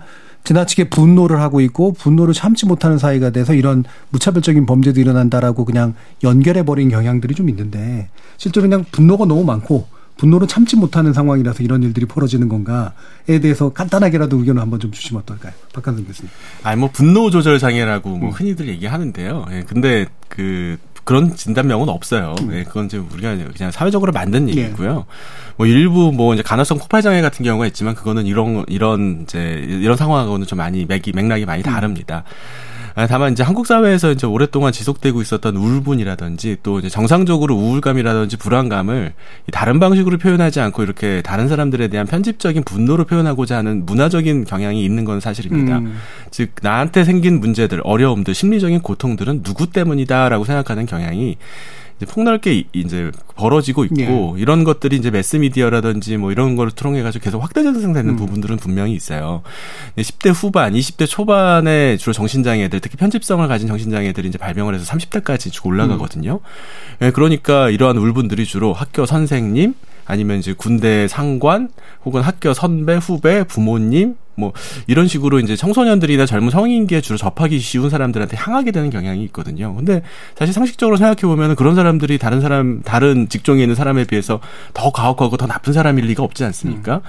지나치게 분노를 하고 있고 분노를 참지 못하는 사이가 돼서 이런 무차별적인 범죄도 일어난다라고 그냥 연결해 버린 경향들이 좀 있는데 실제로 그냥 분노가 너무 많고 분노를 참지 못하는 상황이라서 이런 일들이 벌어지는 건가에 대해서 간단하게라도 의견을 한번 좀 주시면 어떨까요? 박한선 교수님. 아니 뭐 분노 조절 장애라고 뭐 흔히들 얘기하는데요. 예, 근데 그 그런 진단명은 없어요. 예, 그건 이제 우리가 그냥 사회적으로 만든 얘기고요. 뭐 일부 뭐 이제 간헐성 폭발 장애 같은 경우가 있지만 그거는 이런 이런 이제 이런 상황하고는 좀 많이 맥이 맥락이 많이 다릅니다. 아, 다만 이제 한국 사회에서 이제 오랫동안 지속되고 있었던 우울분이라든지 또 이제 정상적으로 우울감이라든지 불안감을 다른 방식으로 표현하지 않고 이렇게 다른 사람들에 대한 편집적인 분노를 표현하고자 하는 문화적인 경향이 있는 건 사실입니다. 음. 즉 나한테 생긴 문제들, 어려움들, 심리적인 고통들은 누구 때문이다라고 생각하는 경향이 이제 폭넓게 이제 벌어지고 있고 예. 이런 것들이 이제 매스 미디어라든지 뭐 이런 걸 통해 가지고 계속 확대 재생되는 음. 부분들은 분명히 있어요. 10대 후반, 20대 초반에 주로 정신장애들, 특히 편집성을 가진 정신장애들이 이제 발병을 해서 30대까지 쭉 올라가거든요. 예, 그러니까 이러한 울분들이 주로 학교 선생님 아니면 이제 군대 상관 혹은 학교 선배, 후배, 부모님 뭐 이런 식으로 이제 청소년들이나 젊은 성인기에 주로 접하기 쉬운 사람들한테 향하게 되는 경향이 있거든요. 근데 사실 상식적으로 생각해 보면 그런 사람들이 다른 사람 다른 직종에 있는 사람에 비해서 더 가혹하고 더 나쁜 사람일 리가 없지 않습니까?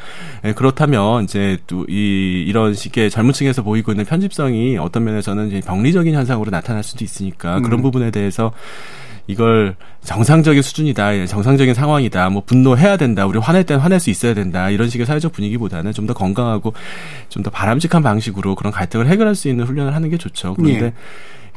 예, 그렇다면 이제 또 이 이런 식의 젊은 층에서 보이고 있는 편집성이 어떤 면에서는 이제 병리적인 현상으로 나타날 수도 있으니까 그런 음. 부분에 대해서 이걸 정상적인 수준이다, 예, 정상적인 상황이다, 뭐 분노해야 된다, 우리 화낼 땐 화낼 수 있어야 된다 이런 식의 사회적 분위기보다는 좀 더 건강하고 좀 더 바람직한 방식으로 그런 갈등을 해결할 수 있는 훈련을 하는 게 좋죠. 그런데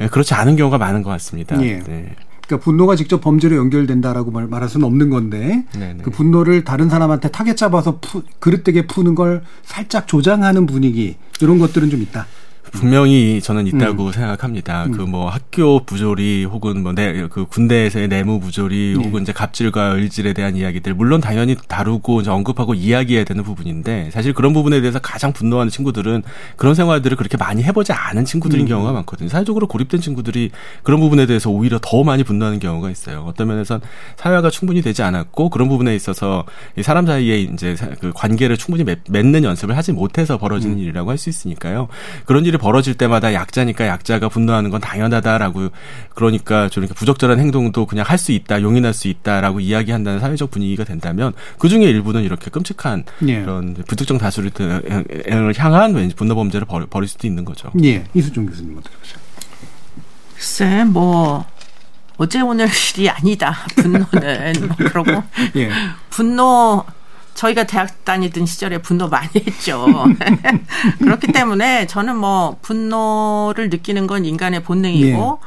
예, 그렇지 않은 경우가 많은 것 같습니다. 예. 네. 그러니까 분노가 직접 범죄로 연결된다라고 말, 말할 수는 없는 건데 네네. 그 분노를 다른 사람한테 타겟 잡아서 푸, 그릇되게 푸는 걸 살짝 조장하는 분위기 이런 것들은 좀 있다. 분명히 저는 있다고 음. 생각합니다. 그뭐 학교 부조리 혹은 뭐내그 군대에서의 내무 부조리 네. 혹은 이제 갑질과 을질에 대한 이야기들 물론 당연히 다루고 이제 언급하고 이야기해야 되는 부분인데 사실 그런 부분에 대해서 가장 분노하는 친구들은 그런 생활들을 그렇게 많이 해보지 않은 친구들인 음. 경우가 많거든요. 사회적으로 고립된 친구들이 그런 부분에 대해서 오히려 더 많이 분노하는 경우가 있어요. 어떤 면에선 사회가 충분히 되지 않았고 그런 부분에 있어서 이 사람 사이에 이제 사- 그 관계를 충분히 맺, 맺는 연습을 하지 못해서 벌어지는 일이라고 할 수 있으니까요. 그런 일이 벌어질 때마다 약자니까 약자가 분노하는 건 당연하다라고 그러니까 좀 이렇게 부적절한 행동도 그냥 할 수 있다, 용인할 수 있다라고 이야기한다는 사회적 분위기가 된다면 그 중에 일부는 이렇게 끔찍한 예. 그런 불특정 다수를 향한 왠지 분노 범죄를 벌, 벌일 수도 있는 거죠. 예, 이수종 교수님 어떻게 보세요? 글쎄 뭐 어제 오늘 일이 아니다 분노는 뭐 그러고 *laughs* 예. 분노 저희가 대학 다니던 시절에 분노 많이 했죠. *laughs* 그렇기 때문에 저는 뭐 분노를 느끼는 건 인간의 본능이고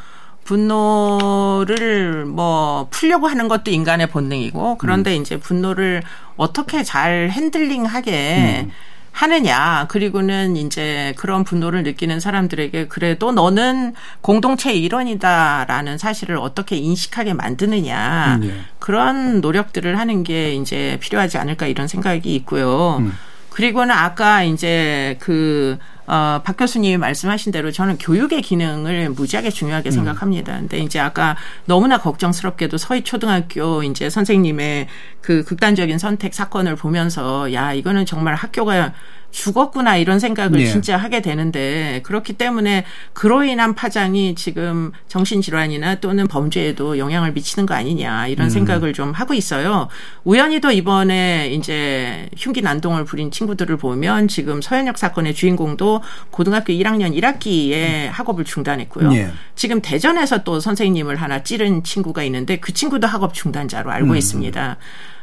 분노를 뭐 풀려고 하는 것도 인간의 본능이고 그런데 이제 분노를 어떻게 잘 핸들링하게 하느냐. 그리고는 이제 그런 분노를 느끼는 사람들에게 그래도 너는 공동체 일원이다라는 사실을 어떻게 인식하게 만드느냐. 음, 예. 그런 노력들을 하는 게 이제 필요하지 않을까 이런 생각이 있고요. 음. 그리고는 아까 이제 그, 어, 박 교수님이 말씀하신 대로 저는 교육의 기능을 무지하게 중요하게 생각합니다. 근데 이제 아까 너무나 걱정스럽게도 서희 초등학교 이제 선생님의 그 극단적인 선택 사건을 보면서 야, 이거는 정말 학교가 죽었구나 이런 생각을 네. 진짜 하게 되는데 그렇기 때문에 그로 인한 파장이 지금 정신질환이나 또는 범죄에도 영향을 미치는 거 아니냐 이런 음. 생각을 좀 하고 있어요. 우연히도 이번에 이제 흉기 난동을 부린 친구들을 보면 지금 서현역 사건의 주인공도 고등학교 1학년 1학기에 학업을 중단했고요. 예. 지금 대전에서 또 선생님을 하나 찌른 친구가 있는데 그 친구도 학업 중단자로 알고 음. 있습니다.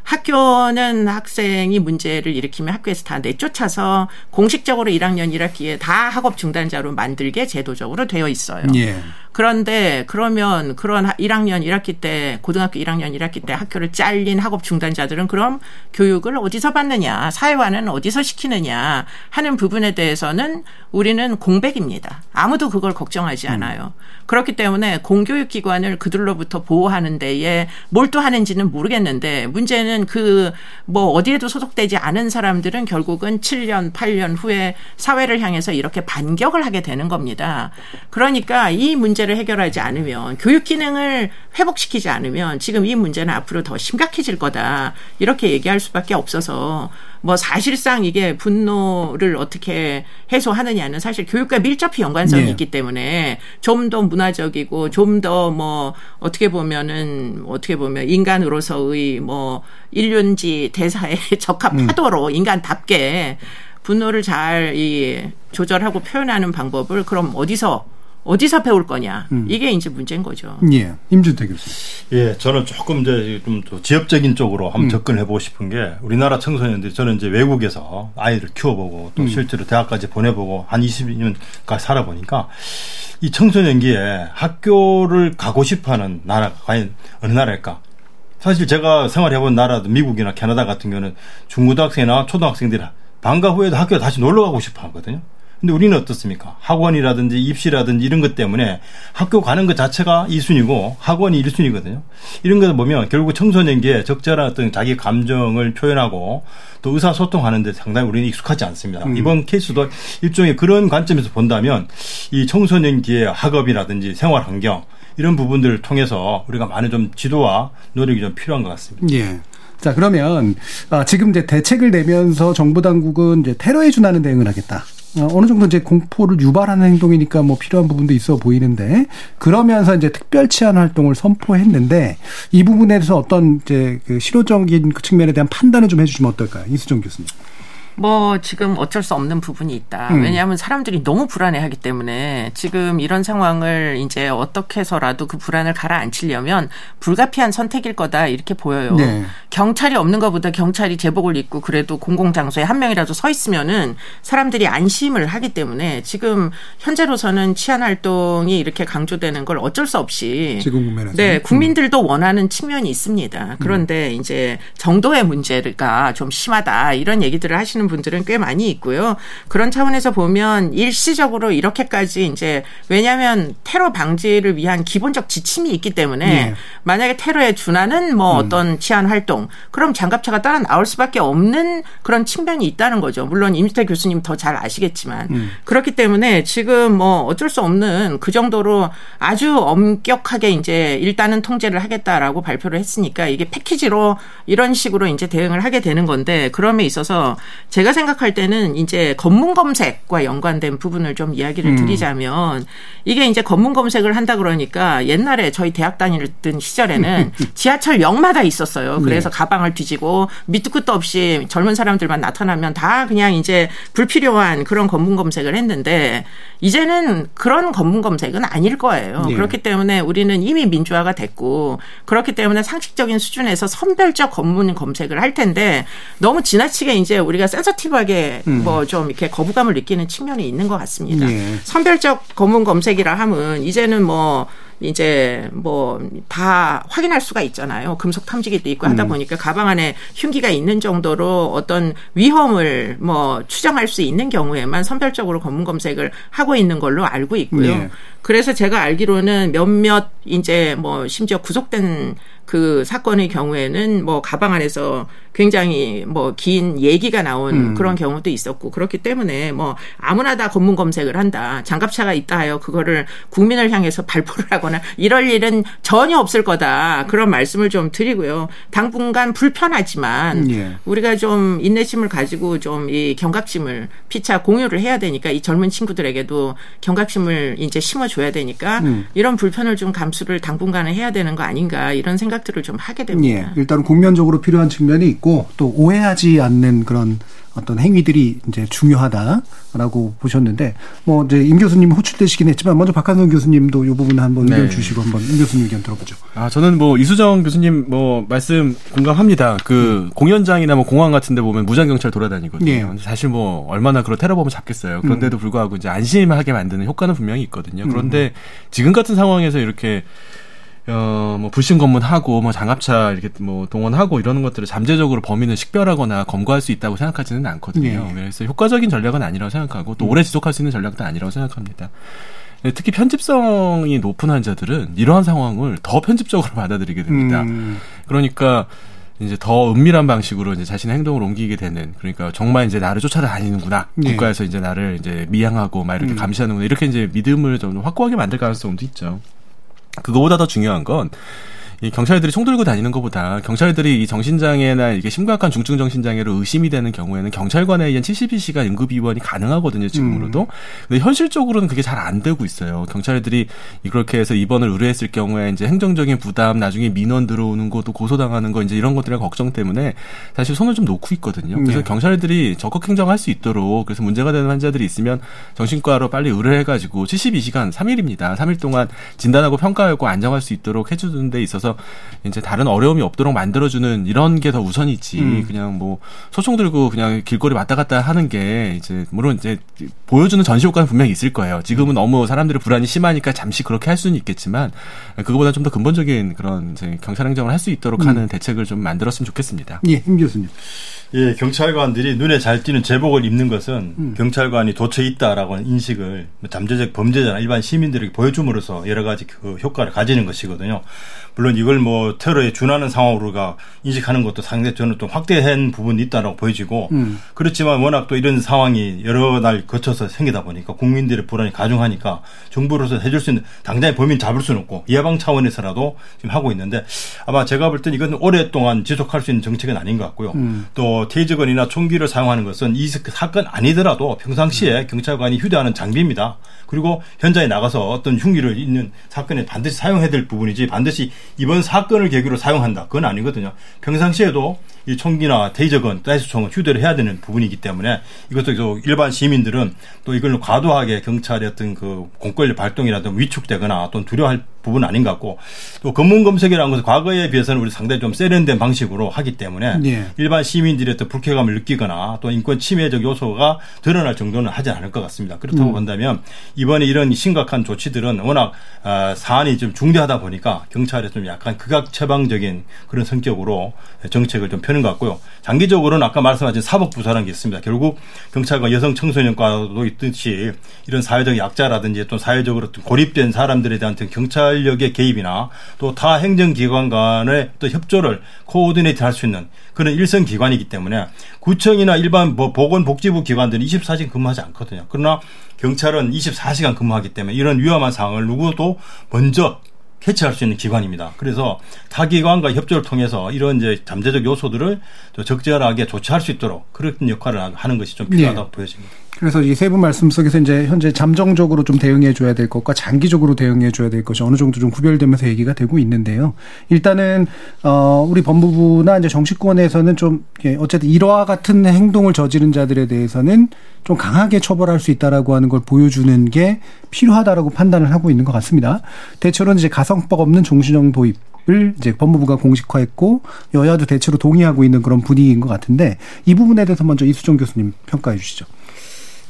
학교는 학생이 문제를 일으키면 학교에서 다 내쫓아서 공식적으로 1학년 1학기에 다 학업 중단자로 만들게 제도적으로 되어 있어요. 예. 그런데 그러면 그런 1학년 1학기 때 고등학교 1학년 1학기 때 학교를 잘린 학업 중단자들은 그럼 교육을 어디서 받느냐 사회화는 어디서 시키느냐 하는 부분에 대해서는 우리는 공백입니다. 아무도 그걸 걱정하지 않아요. 그렇기 때문에 공교육 기관을 그들로부터 보호하는 데에 몰두하는지는 모르겠는데 문제는 그 뭐 어디에도 소속되지 않은 사람들은 결국은 7년 8년 후에 사회를 향해서 이렇게 반격을 하게 되는 겁니다. 그러니까 이 문제 를 해결하지 않으면 교육 기능을 회복시키지 않으면 지금 이 문제는 앞으로 더 심각해질 거다. 이렇게 얘기할 수밖에 없어서 뭐 사실상 이게 분노를 어떻게 해소하느냐는 사실 교육과 밀접히 연관성이 네. 있기 때문에 좀 더 문화적이고 좀 더 뭐 어떻게 보면은 어떻게 보면 인간으로서의 뭐 일륜지 대사에 *laughs* 적합하도록 인간답게 분노를 잘 이 조절하고 표현하는 방법을 그럼 어디서 어디서 배울 거냐 이게 이제 문제인 거죠. 예. 임준태 교수. 예, 저는 조금 이제 좀더 지엽적인 쪽으로 한번 접근해 보고 싶은 게 우리나라 청소년들이 저는 이제 외국에서 아이를 키워보고 또 실제로 대학까지 보내보고 한 20년까지 살아보니까 이 청소년기에 학교를 가고 싶어하는 나라가 과연 어느 나라일까? 사실 제가 생활해본 나라도 미국이나 캐나다 같은 경우는 중고등학생이나 초등학생들이 방과 후에도 학교에 다시 놀러 가고 싶어 하거든요. 근데 우리는 어떻습니까? 학원이라든지 입시라든지 이런 것 때문에 학교 가는 것 자체가 2순위고 학원이 1순위거든요. 이런 것을 보면 결국 청소년기에 적절한 어떤 자기 감정을 표현하고 또 의사소통하는데 상당히 우리는 익숙하지 않습니다. 이번 케이스도 일종의 그런 관점에서 본다면 이 청소년기의 학업이라든지 생활 환경 이런 부분들을 통해서 우리가 많은 좀 지도와 노력이 좀 필요한 것 같습니다. 예. 자, 그러면 아, 지금 이제 대책을 내면서 정부 당국은 이제 테러에 준하는 대응을 하겠다. 어, 어느 정도 이제 공포를 유발하는 행동이니까 뭐 필요한 부분도 있어 보이는데 그러면서 이제 특별 치안 활동을 선포했는데 이 부분에 대해서 어떤 이제 그 실효적인 그 측면에 대한 판단을 좀 해주시면 어떨까요, 이수정 교수님? 뭐 지금 어쩔 수 없는 부분이 있다. 음. 왜냐하면 사람들이 너무 불안해하기 때문에 지금 이런 상황을 이제 어떻게 해서라도 그 불안을 가라앉히려면 불가피한 선택일 거다 이렇게 보여요. 네. 경찰이 없는 것보다 경찰이 제복을 입고 그래도 공공장소에 한 명이라도 서 있으면은 사람들이 안심을 하기 때문에 지금 현재로서는 치안 활동이 이렇게 강조되는 걸 어쩔 수 없이 지금 국면에서. 네, 국민들도 원하는 측면이 있습니다. 그런데 이제 정도의 문제가 좀 심하다 이런 얘기들을 하시는 분들은 꽤 많이 있고요. 그런 차원에서 보면 일시적으로 이렇게까지 이제 왜냐하면 테러 방지를 위한 기본적 지침이 있기 때문에 네. 만약에 테러에 준하는 뭐 어떤 치안 활동 그럼 장갑차가 따라 나올 수밖에 없는 그런 측면이 있다는 거죠. 물론 임태 교수님 더 잘 아시겠지만 그렇기 때문에 지금 뭐 어쩔 수 없는 그 정도로 아주 엄격하게 이제 일단은 통제를 하겠다라고 발표를 했으니까 이게 패키지로 이런 식으로 이제 대응을 하게 되는 건데 그럼에 있어서 제가 생각할 때는 이제 검문 검색과 연관된 부분을 좀 이야기를 드리자면 이게 이제 검문 검색을 한다 그러니까 옛날에 저희 대학 다니던 시절에는 *laughs* 지하철 역마다 있었어요. 그래서 가방을 뒤지고 밑도 끝도 없이 젊은 사람들만 나타나면 다 그냥 이제 불필요한 그런 검문 검색을 했는데 이제는 그런 검문 검색은 아닐 거예요. 예. 그렇기 때문에 우리는 이미 민주화가 됐고 그렇기 때문에 상식적인 수준에서 선별적 검문 검색을 할 텐데 너무 지나치게 이제 우리가 센 서티브하게 뭐좀 이렇게 거부감을 느끼는 측면이 있는 것 같습니다. 예. 선별적 검문 검색이라 함은 이제는 뭐 이제 뭐 다 확인할 수가 있잖아요. 금속 탐지기도 있고 하다 음. 보니까 가방 안에 흉기가 있는 정도로 어떤 위험을 뭐 추정할 수 있는 경우에만 선별적으로 검문 검색을 하고 있는 걸로 알고 있고요. 예. 그래서 제가 알기로는 몇몇 이제 뭐 심지어 구속된 그 사건의 경우에는 뭐 가방 안에서 굉장히 뭐 긴 얘기가 나온 음. 그런 경우도 있었고 그렇기 때문에 뭐 아무나 다 검문 검색을 한다 장갑차가 있다 하여 그거를 국민을 향해서 *laughs* 발표를 하거나 이럴 일은 전혀 없을 거다 그런 말씀을 좀 드리고요 당분간 불편하지만 예. 우리가 좀 인내심을 가지고 좀 이 경각심을 피차 공유를 해야 되니까 이 젊은 친구들에게도 경각심을 이제 심어줘야 되니까 음. 이런 불편을 좀 감수를 당분간은 해야 되는 거 아닌가 이런 생각들을 좀 하게 됩니다. 예, 일단은 국면적으로 필요한 측면이 있고 또 오해하지 않는 그런 어떤 행위들이 이제 중요하다라고 보셨는데 뭐 이제 임 교수님 호출되시긴 했지만 먼저 박한선 교수님도 이 부분 한번 의견 네. 주시고 한번 임 교수님 의견 들어보죠. 아, 저는 뭐 이수정 교수님 뭐 말씀 공감합니다. 그 공연장이나 뭐 공항 같은 데 보면 무장 경찰 돌아다니거든요. 예. 근데 사실 뭐 얼마나 그런 테러 범을 잡겠어요. 그런데도 불구하고 이제 안심하게 만드는 효과는 분명히 있거든요. 그런데 지금 같은 상황에서 이렇게 어, 뭐, 불신 검문하고, 뭐, 장갑차 이렇게 뭐, 동원하고 이러는 것들을 잠재적으로 범인을 식별하거나 검거할 수 있다고 생각하지는 않거든요. 예. 그래서 효과적인 전략은 아니라고 생각하고, 또 오래 지속할 수 있는 전략도 아니라고 생각합니다. 네, 특히 편집성이 높은 환자들은 이러한 상황을 더 편집적으로 *laughs* 받아들이게 됩니다. 음. 그러니까 이제 더 은밀한 방식으로 이제 자신의 행동을 옮기게 되는 그러니까 정말 이제 나를 쫓아다니는구나 예. 국가에서 이제 나를 이제 미양하고 막 이렇게 음. 감시하는구나 이렇게 이제 믿음을 좀 확고하게 만들 가능성도 있죠. 그거보다 더 중요한 건 이 경찰들이 총 들고 다니는 것보다 경찰들이 이 정신장애나 이게 심각한 중증 정신장애로 의심이 되는 경우에는 경찰관에 의한 72시간 응급 입원이 가능하거든요 지금으로도. 근데 현실적으로는 그게 잘 안 되고 있어요. 경찰들이 이렇게 해서 입원을 의뢰했을 경우에 이제 행정적인 부담, 나중에 민원 들어오는 것도 고소당하는 거 이제 이런 것들의 걱정 때문에 사실 손을 좀 놓고 있거든요. 그래서 네. 경찰들이 적극 행정할 수 있도록 그래서 문제가 되는 환자들이 있으면 정신과로 빨리 의뢰해가지고 72시간 3일입니다. 3일 동안 진단하고 평가하고 안정할 수 있도록 해주는 데 있어서 이제 다른 어려움이 없도록 만들어주는 이런 게 더 우선이지 음. 그냥 뭐 소총 들고 그냥 길거리 왔다 갔다 하는 게 이제 물론 이제 보여주는 전시 효과는 분명히 있을 거예요. 지금은 너무 사람들의 불안이 심하니까 잠시 그렇게 할 수는 있겠지만 그거보다 좀 더 근본적인 그런 이제 경찰 행정을 할 수 있도록 음. 하는 대책을 좀 만들었으면 좋겠습니다. 예, 임 교수님. 예, 경찰관들이 눈에 잘 띄는 제복을 입는 것은 음. 경찰관이 도처에 있다라고 하는 인식을 뭐 잠재적 범죄자나 일반 시민들에게 보여줌으로써 여러 가지 그 효과를 가지는 것이거든요. 물론 이걸 뭐 테러에 준하는 상황으로가 인식하는 것도 상당히 저는 좀 확대한 부분이 있다라고 보여지고 음. 그렇지만 워낙 또 이런 상황이 여러 날 거쳐서 생기다 보니까 국민들의 불안이 가중하니까 정부로서 해줄 수 있는 당장에 범인 잡을 수는 없고 예방 차원에서라도 지금 하고 있는데 아마 제가 볼 때는 이건 오랫동안 지속할 수 있는 정책은 아닌 것 같고요. 음. 또 테이저건이나 총기를 사용하는 것은 이 사건 아니더라도 평상시에 경찰관이 휴대하는 장비입니다. 그리고 현장에 나가서 어떤 흉기를 있는 사건에 반드시 사용해야 될 부분이지 반드시 이번 사건을 계기로 사용한다. 그건 아니거든요. 평상시에도 이 총기나 테이저건, 다이스총은 휴대를 해야 되는 부분이기 때문에 이것도 또 일반 시민들은 또 이걸 과도하게 경찰의 어떤 그 공권력 발동이라든 위축되거나 또는 두려워할 부분은 아닌 것 같고 또 검문 검색이라는 것은 과거에 비해서는 우리 상당히 좀 세련된 방식으로 하기 때문에 예. 일반 시민들의 또 불쾌감을 느끼거나 또 인권 침해적 요소가 드러날 정도는 하지 않을 것 같습니다. 그렇다고 음. 본다면 이번에 이런 심각한 조치들은 워낙 아, 사안이 좀 중대하다 보니까 경찰에 좀 약간 극악 처방적인 그런 성격으로 정책을 좀 펴는 것 같고요. 장기적으로는 아까 말씀하신 사법부사라는 게 있습니다. 결국 경찰과 여성 청소년과도 있듯이 이런 사회적 약자라든지 또 사회적으로 좀 고립된 사람들에 대한 경찰력의 개입이나 또 타 행정기관 간의 또 협조를 코오디네이트 할 수 있는 그런 일선 기관이기 때문에 구청이나 일반 뭐 보건복지부 기관들은 24시간 근무하지 않거든요. 그러나 경찰은 24시간 근무하기 때문에 이런 위험한 상황을 누구도 먼저 캐치할 수 있는 기관입니다. 그래서 타 기관과 협조를 통해서 이런 이제 잠재적 요소들을 또 적절하게 조치할 수 있도록 그런 역할을 하는 것이 좀 필요하다고 보여집니다. 그래서 이 세 분 말씀 속에서 이제 현재 잠정적으로 좀 대응해 줘야 될 것과 장기적으로 대응해 줘야 될 것이 어느 정도 좀 구별되면서 얘기가 되고 있는데요. 일단은 어 우리 법무부나 이제 정치권에서는 좀 예, 어쨌든 이러한 같은 행동을 저지른 자들에 대해서는 좀 강하게 처벌할 수 있다라고 하는 걸 보여주는 게 필요하다라고 판단을 하고 있는 것 같습니다. 대체로는 이제 가성법 없는 종신형 도입 을 이제 법무부가 공식화했고 여야도 대체로 동의하고 있는 그런 분위기인 것 같은데 이 부분에 대해서 먼저 이수정 교수님 평가해 주시죠.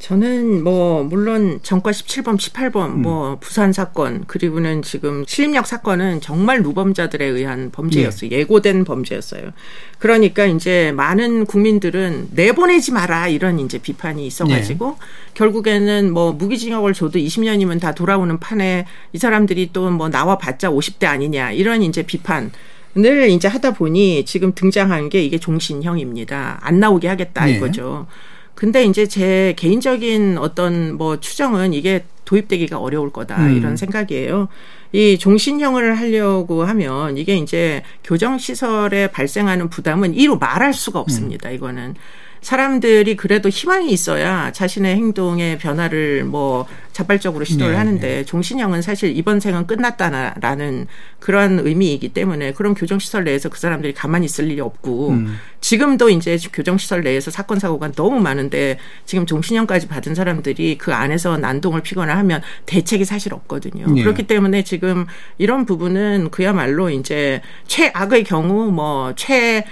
저는 뭐 물론 전과 17범, 18범, 음. 뭐 부산 사건 그리고는 지금 신림역 사건은 정말 누범자들에 의한 범죄였어요. 예. 고된 범죄였어요. 그러니까 이제 많은 국민들은 내보내지 마라 이런 이제 비판이 있어 가지고 예. 결국에는 뭐 무기징역을 줘도 20년이면 다 돌아오는 판에 이 사람들이 또 뭐 나와 봤자 50대 아니냐 이런 이제 비판. 을 이제 하다 보니 지금 등장한 게 이게 종신형입니다. 안 나오게 하겠다 예. 이거죠. 근데 이제 제 개인적인 어떤 뭐 추정은 이게 도입되기가 어려울 거다 음. 이런 생각이에요. 이 종신형을 하려고 하면 이게 이제 교정 시설에 발생하는 부담은 이로 말할 수가 없습니다. 음. 이거는 사람들이 그래도 희망이 있어야 자신의 행동의 변화를 뭐 자발적으로 시도를 네, 하는데 네. 종신형은 사실 이번 생은 끝났다라는 그런 의미이기 때문에 그런 교정시설 내에서 그 사람들이 가만히 있을 일이 없고 음. 지금도 이제 교정시설 내에서 사건 사고가 너무 많은데 지금 종신형까지 받은 사람들이 그 안에서 난동을 피거나 하면 대책이 사실 없거든요. 네. 그렇기 때문에 지금 이런 부분은 그야말로 이제 최악의 경우 뭐 최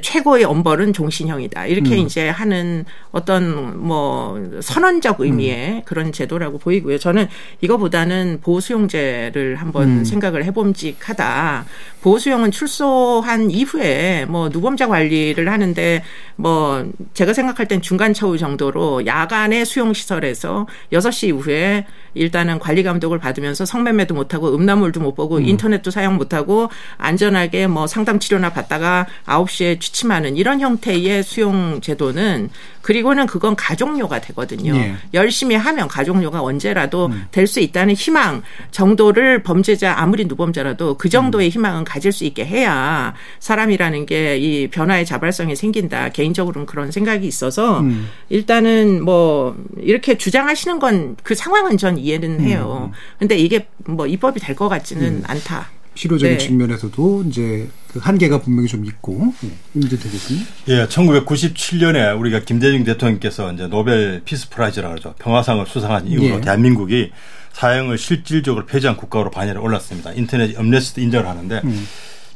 최고의 엄벌은 종신형이다. 이렇게 음. 이제 하는 어떤 뭐 선언적 의미의 음. 그런 제도라고 보이고요. 저는 이거보다는 보수용제를 한번 음. 생각을 해봄직하다. 보수용은 출소한 이후에 뭐 누범자 관리 를 하는데 뭐 제가 생각할 땐 중간 처우 정도로 야간의 수용 시설에서 6시 이후에 일단은 관리 감독을 받으면서 성매매도 못 하고 음란물도 못 보고 음. 인터넷도 사용 못 하고 안전하게 뭐 상담 치료나 받다가 9시에 취침하는 이런 형태의 수용 제도는 그리고는 그건 가족료가 되거든요. 예. 열심히 하면 가족료가 언제라도 음. 될수 있다는 희망 정도를 범죄자 아무리 누범자라도 그 정도의 음. 희망은 가질 수 있게 해야 사람이라는 게 이 변화의 자발성이 생긴다. 개인적으로는 그런 생각이 있어서 음. 일단은 뭐 이렇게 주장하시는 건 그 상황은 전 이해는 해요. 음. 근데 이게 뭐 입법이 될 것 같지는 음. 않다. 실효적인 네. 측면에서도 이제 그 한계가 분명히 좀 있고 임준태 교수님. 예, 1997년에 우리가 김대중 대통령께서 이제 Nobel Peace Prize라 그러죠. 평화상을 수상한 이후로 예. 대한민국이 사형을 실질적으로 폐지한 국가로 반열에 올랐습니다. 인터내셔널 앰네스티도 인정을 하는데 음.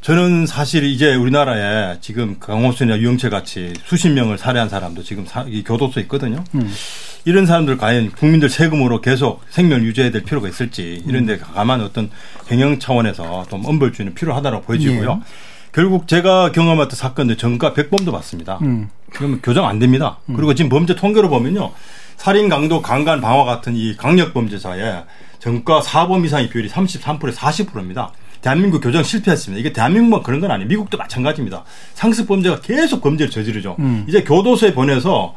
저는 사실 이제 우리나라에 지금 강호순이나 유영철 같이 수십 명을 살해한 사람도 지금 사, 교도소에 있거든요. 음. 이런 사람들 과연 국민들 세금으로 계속 생명을 유지해야 될 필요가 있을지 이런 데 가만 어떤 경영 차원에서 좀 엄벌주의는 필요하다고 보여지고요. 예. 결국 제가 경험했던 사건들 전가 100범도 받습니다. 음. 그러면 교정 안 됩니다. 음. 그리고 지금 범죄 통계로 보면요. 살인, 강도, 강간, 방화 같은 이 강력 범죄자의 전과 4범 이상의 비율이 33%에 40%입니다. 대한민국 교정 실패했습니다. 이게 대한민국만 그런 건 아니에요. 미국도 마찬가지입니다. 상습 범죄가 계속 범죄를 저지르죠. 음. 이제 교도소에 보내서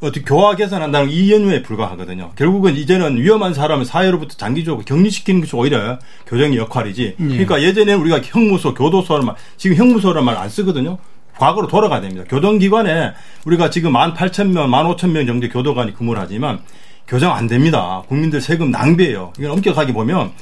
어떻게 교화 개선 한다는 이 연유에 불과하거든요. 결국은 이제는 위험한 사람을 사회로부터 장기적으로 격리시키는 것이 오히려 교정의 역할이지. 예. 그러니까 예전에 우리가 형무소, 교도소를 말, 지금 형무소란 말 안 쓰거든요. 과거로 돌아가야 됩니다. 교정기관에 우리가 지금 만 팔천 명, 만 오천 명 정도 교도관이 근무를 하지만 교정 안 됩니다. 국민들 세금 낭비예요. 이건 엄격하게 보면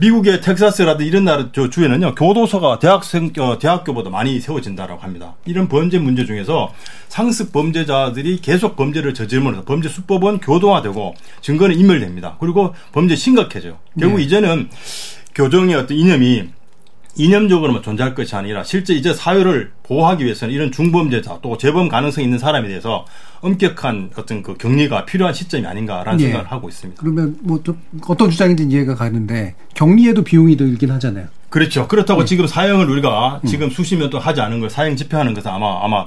미국의 텍사스라든 이런 나라 저 주에는요 교도소가 대학생 어, 대학교보다 많이 세워진다라고 합니다. 이런 범죄 문제 중에서 상습 범죄자들이 계속 범죄를 저지르면서 범죄 수법은 교도화되고 증거는 인멸됩니다. 그리고 범죄 심각해져요. 결국 네. 이제는 교정의 어떤 이념이 이념적으로만 존재할 것이 아니라 실제 이제 사회를 보호하기 위해서는 이런 중범죄자 또 재범 가능성 있는 사람에 대해서 엄격한 어떤 그 격리가 필요한 시점이 아닌가라는 예. 생각을 하고 있습니다. 그러면 뭐 어떤 주장이든 이해가 가는데 격리에도 비용이 들긴 하잖아요. 그렇죠. 그렇다고 네. 지금 사형을 우리가 음. 지금 수십 년 동안 하지 않은 걸 사형 집행하는 것은 아마 아마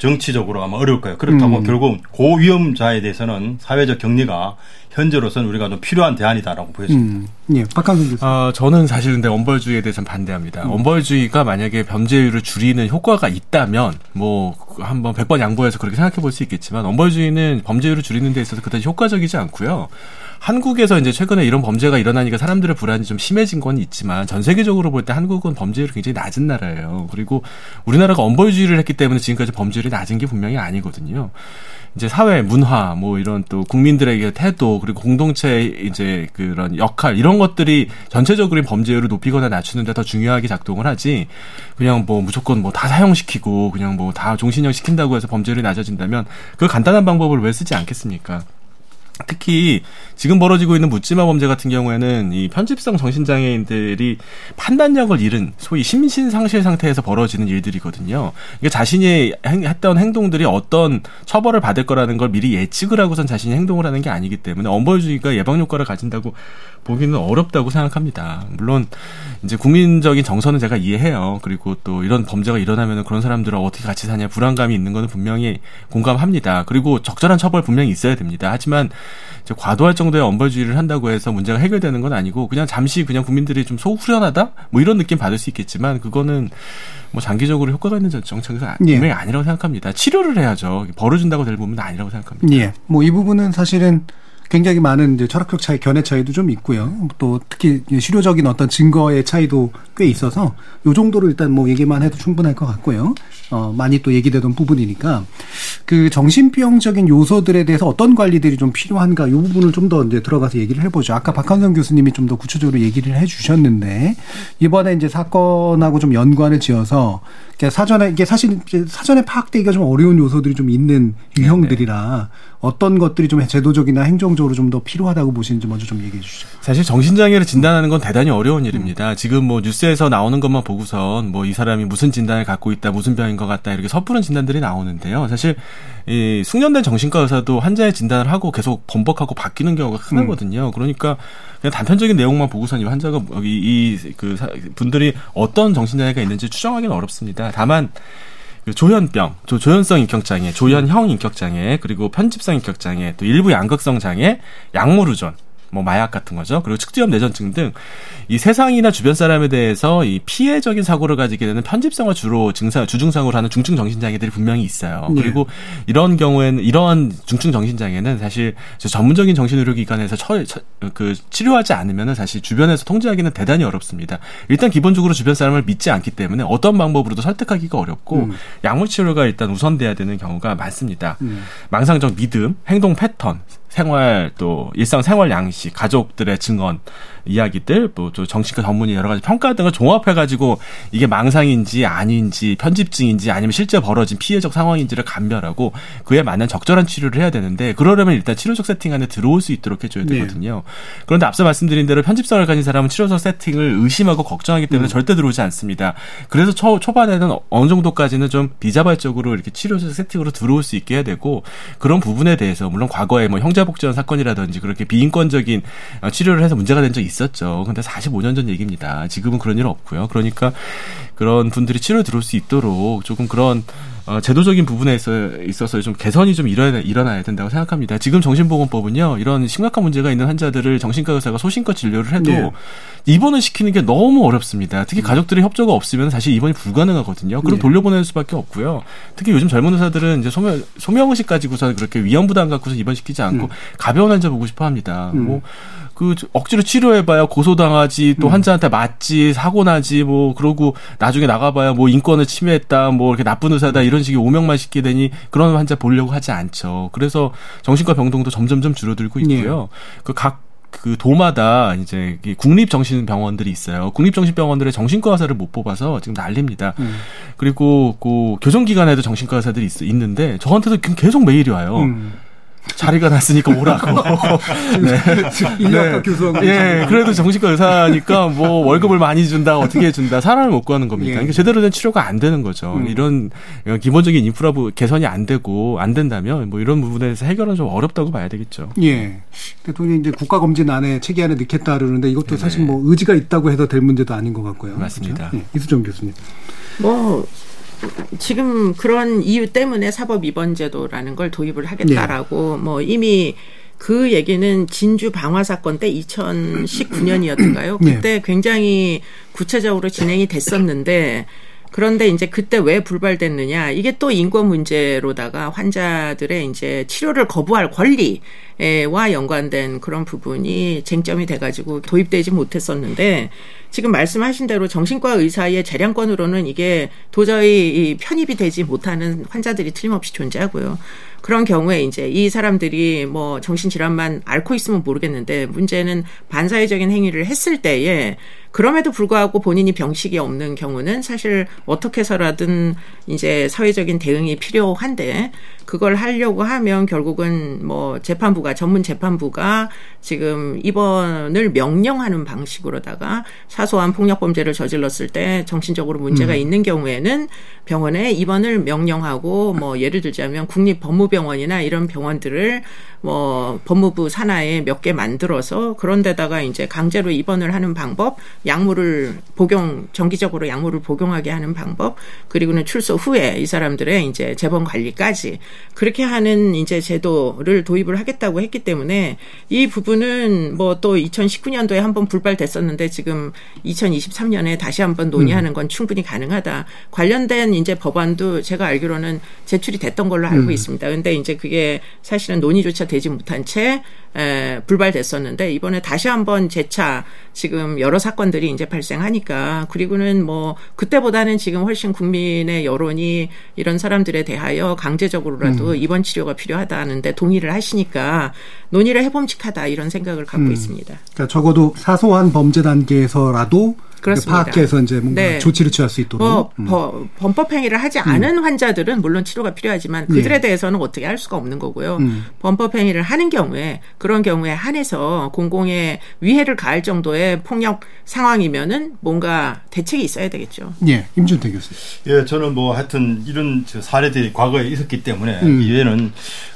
정치적으로 아마 어려울 거예요. 그렇다고 음. 결국 고위험자에 대해서는 사회적 격리가 현재로서는 우리가 좀 필요한 대안이다라고 보여집니다. 음. 예, 박강근 교수. 아, 저는 사실 근데 엄벌주의에 대해서는 반대합니다. 음. 엄벌주의가 만약에 범죄율을 줄이는 효과가 있다면 뭐 한번 100번 양보해서 그렇게 생각해 볼 수 있겠지만 엄벌주의는 범죄율을 줄이는 데 있어서 그다지 효과적이지 않고요. 한국에서 이제 최근에 이런 범죄가 일어나니까 사람들의 불안이 좀 심해진 건 있지만 전 세계적으로 볼 때 한국은 범죄율이 굉장히 낮은 나라예요. 그리고 우리나라가 엄벌주의를 했기 때문에 지금까지 범죄율이 낮은 게 분명히 아니거든요. 이제 사회 문화 뭐 이런 또 국민들에게 태도 그리고 공동체 이제 그런 역할 이런 것들이 전체적으로 범죄율을 높이거나 낮추는데 더 중요하게 작동을 하지 그냥 뭐 무조건 뭐 다 사용시키고 그냥 뭐 다 종신형 시킨다고 해서 범죄율이 낮아진다면 그 간단한 방법을 왜 쓰지 않겠습니까? 특히 지금 벌어지고 있는 묻지마 범죄 같은 경우에는 이 편집성 정신장애인들이 판단력을 잃은 소위 심신상실 상태에서 벌어지는 일들이거든요. 이게 자신이 했던 행동들이 어떤 처벌을 받을 거라는 걸 미리 예측을 하고선 자신이 행동을 하는 게 아니기 때문에 엄벌주의가 예방 효과를 가진다고 보기는 어렵다고 생각합니다. 물론 이제 국민적인 정서는 제가 이해해요. 그리고 또 이런 범죄가 일어나면 그런 사람들은 어떻게 같이 사냐 불안감이 있는 거는 분명히 공감합니다. 그리고 적절한 처벌 분명히 있어야 됩니다. 하지만 과도할 정도의 엄벌주의를 한다고 해서 문제가 해결되는 건 아니고 그냥 잠시 그냥 국민들이 좀 소후련하다 뭐 이런 느낌 받을 수 있겠지만 그거는 뭐 장기적으로 효과가 있는 정책에서 예. 분명히 아니라고 생각합니다. 치료를 해야죠. 벌어진다고 될 부분은 아니라고 생각합니다. 예. 뭐 이 부분은 사실은 굉장히 많은 이제 철학적 차이, 견해 차이도 좀 있고요. 또 특히 실효적인 어떤 증거의 차이도 꽤 있어서 요 정도로 일단 뭐 얘기만 해도 충분할 것 같고요. 어, 많이 또 얘기되던 부분이니까 그 정신병적인 요소들에 대해서 어떤 관리들이 좀 필요한가 이 부분을 좀 더 이제 들어가서 얘기를 해보죠. 아까 박한성 교수님이 좀 더 구체적으로 얘기를 해주셨는데 이번에 이제 사건하고 좀 연관을 지어서 사전에 이게 사실 사전에 파악되기가 좀 어려운 요소들이 좀 있는 유형들이라 어떤 것들이 좀 제도적이나 행정적으로 좀 더 필요하다고 보시는지 먼저 좀 얘기해 주시죠. 사실 정신장애를 진단하는 건 대단히 어려운 일입니다. 음. 지금 뭐 뉴스에서 나오는 것만 보고선 뭐 이 사람이 무슨 진단을 갖고 있다, 무슨 병인 것 같다 이렇게 섣부른 진단들이 나오는데요. 사실 이 숙련된 정신과 의사도 환자의 진단을 하고 계속 번복하고 바뀌는 경우가 흔하거든요. 음. 그러니까 그냥 단편적인 내용만 보고선 이 환자가 이그 분들이 어떤 정신장애가 있는지 추정하기는 어렵습니다. 다만 그 조현병, 조, 조현성 인격장애, 조현형 인격장애, 그리고 편집성 인격장애, 또 일부 양극성 장애, 약물의존, 뭐 마약 같은 거죠. 그리고 측두엽 내전증 등 이 세상이나 주변 사람에 대해서 이 피해적인 사고를 가지게 되는 편집성을 주로 증상 주증상으로 하는 중증 정신장애들이 분명히 있어요. 네. 그리고 이런 경우에는 이러한 중증 정신장애는 사실 전문적인 정신의료기관에서 처, 처, 그 치료하지 않으면은 사실 주변에서 통제하기는 대단히 어렵습니다. 일단 기본적으로 주변 사람을 믿지 않기 때문에 어떤 방법으로도 설득하기가 어렵고 음. 약물 치료가 일단 우선돼야 되는 경우가 많습니다. 음. 망상적 믿음, 행동 패턴, 생활 또 일상 생활 양식, 가족들의 증언, 이야기들, 뭐또 정신과 전문의 여러 가지 평가 등을 종합해 가지고 이게 망상인지 아닌지 편집증인지 아니면 실제 벌어진 피해적 상황인지를 감별하고 그에 맞는 적절한 치료를 해야 되는데 그러려면 일단 치료적 세팅 안에 들어올 수 있도록 해줘야 네. 되거든요. 네. 그런데 앞서 말씀드린 대로 편집성을 가진 사람은 치료적 세팅을 의심하고 걱정하기 때문에 음. 절대 들어오지 않습니다. 그래서 초, 초반에는 어느 정도까지는 좀 비자발적으로 이렇게 치료적 세팅으로 들어올 수 있게 해야 되고 그런 부분에 대해서 물론 과거에 뭐 형제복지원 사건이라든지 그렇게 비인권적인 어, 치료를 해서 문제가 된 적이 있었죠. 근데 45년 전 얘기입니다. 지금은 그런 일 없고요. 그러니까 그런 분들이 치료 들어올 수 있도록 조금 그런 어, 제도적인 부분에 있어서 좀 개선이 좀 일어나, 일어나야 된다고 생각합니다. 지금 정신보건법은요, 이런 심각한 문제가 있는 환자들을 정신과 의사가 소신껏 진료를 해도 네. 입원을 시키는 게 너무 어렵습니다. 특히 음. 가족들의 협조가 없으면 사실 입원이 불가능하거든요. 그럼 네. 돌려보낼 수밖에 없고요. 특히 요즘 젊은 의사들은 이제 소명, 소명의식 가지고서 그렇게 위험 부담 갖고서 입원시키지 않고 음. 가벼운 환자 보고 싶어 합니다. 음. 뭐 그 억지로 치료해봐야 고소당하지 또 음. 환자한테 맞지 사고 나지 뭐 그러고 나중에 나가봐야 뭐 인권을 침해했다 뭐 이렇게 나쁜 의사다 이런 식의 오명만 싣게 되니 그런 환자 보려고 하지 않죠. 그래서 정신과 병동도 점점점 줄어들고 있고요. 네. 그각 그 도마다 이제 국립정신병원들이 있어요. 국립정신병원들의 정신과 의사를 못 뽑아서 지금 난립니다. 음. 그리고 그 교정기관에도 정신과 의사들이 있, 있는데 저한테도 계속 메일이 와요. 음. 자리가 났으니까 오라고. *laughs* 네. 네. 교수하고. 예, 그래도 정신과 의사니까 뭐 월급을 많이 준다, 어떻게 해준다, 사람을 못 구하는 겁니다. 예. 그러니까 제대로 된 치료가 안 되는 거죠. 음. 이런 기본적인 인프라 개선이 안 되고 안 된다면 뭐 이런 부분에서 해결은 좀 어렵다고 봐야 되겠죠. 예. 대통령이 이제 국가검진 안에 체계 안에 넣겠다 그러는데 이것도 네. 사실 뭐 의지가 있다고 해도 될 문제도 아닌 것 같고요. 맞습니다. 그렇죠? 예. 이수정 교수님. 뭐 지금 그런 이유 때문에 사법 입원 제도라는 걸 도입을 하겠다라고 네. 뭐 이미 그 얘기는 진주 방화 사건 때 2019년이었던가요? 그때 네. 굉장히 구체적으로 진행이 됐었는데 그런데 이제 그때 왜 불발됐느냐 이게 또 인권 문제로다가 환자들의 이제 치료를 거부할 권리와 연관된 그런 부분이 쟁점이 돼가지고 도입되지 못했었는데 지금 말씀하신 대로 정신과 의사의 재량권으로는 이게 도저히 편입이 되지 못하는 환자들이 틀림없이 존재하고요. 그런 경우에 이제 이 사람들이 뭐 정신질환만 앓고 있으면 모르겠는데 문제는 반사회적인 행위를 했을 때에 그럼에도 불구하고 본인이 병식이 없는 경우는 사실 어떻게 해서라든 이제 사회적인 대응이 필요한데 그걸 하려고 하면 결국은 뭐 재판부가 전문 재판부가 지금 입원을 명령하는 방식으로다가 사소한 폭력 범죄를 저질렀을 때 정신적으로 문제가 음. 있는 경우에는 병원에 입원을 명령하고 뭐 예를 들자면 국립 법무병원이나 이런 병원들을 뭐 법무부 산하에 몇 개 만들어서 그런 데다가 이제 강제로 입원을 하는 방법, 약물을 복용 정기적으로 약물을 복용하게 하는 방법, 그리고는 출소 후에 이 사람들의 이제 재범 관리까지 그렇게 하는 이제 제도를 도입을 하겠다고 했기 때문에 이 부분은 뭐 또 2019년도에 한번 불발됐었는데 지금 2023년에 다시 한번 논의하는 건 충분히 가능하다. 관련된 이제 법안도 제가 알기로는 제출이 됐던 걸로 알고 음. 있습니다. 근데 이제 그게 사실은 논의조차 되지 못한 채 에, 불발됐었는데 이번에 다시 한번 재차 지금 여러 사건 들이 이제 발생하니까 그리고는 뭐 그때보다는 지금 훨씬 국민의 여론이 이런 사람들에 대하여 강제적으로라도 음. 입원 치료가 필요하다는데 동의를 하시니까 논의를 해봄직하다 이런 생각을 갖고 음. 있습니다. 그러니까 적어도 사소한 범죄 단계에서라도 그렇습니다. 파악해서 이제 뭔가 네. 조치를 취할 수 있도록. 뭐 음. 버- 범법 행위를 하지 않은 환자들은 물론 치료가 필요하지만 그들에 예. 대해서는 어떻게 할 수가 없는 거고요. 음. 범법 행위를 하는 경우에 그런 경우에 한해서 공공에 위해를 가할 정도의 폭력 상황이면은 뭔가 대책이 있어야 되겠죠. 예, 임준태 교수. 예, 저는 뭐 하여튼 이런 저 사례들이 과거에 있었기 때문에 음. 이외에는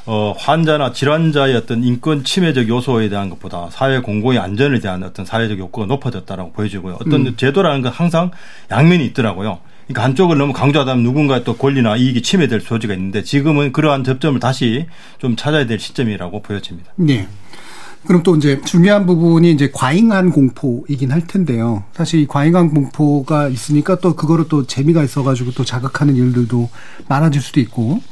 어, 환자나 질환자의 어떤 인권 침해적 요소에 대한 것보다 사회 공공의 안전에 대한 어떤 사회적 욕구가 높아졌다라고 보여지고요. 어떤 음. 제도라는 건 항상 양면이 있더라고요. 그러니까 한쪽을 너무 강조하다면 누군가의 또 권리나 이익이 침해될 소지가 있는데 지금은 그러한 접점을 다시 좀 찾아야 될 시점이라고 보여집니다. 네. 그럼 또 이제 중요한 부분이 이제 과잉한 공포이긴 할 텐데요. 사실 이 과잉한 공포가 있으니까 또 그거를 또 재미가 있어가지고 또 자극하는 일들도 많아질 수도 있고,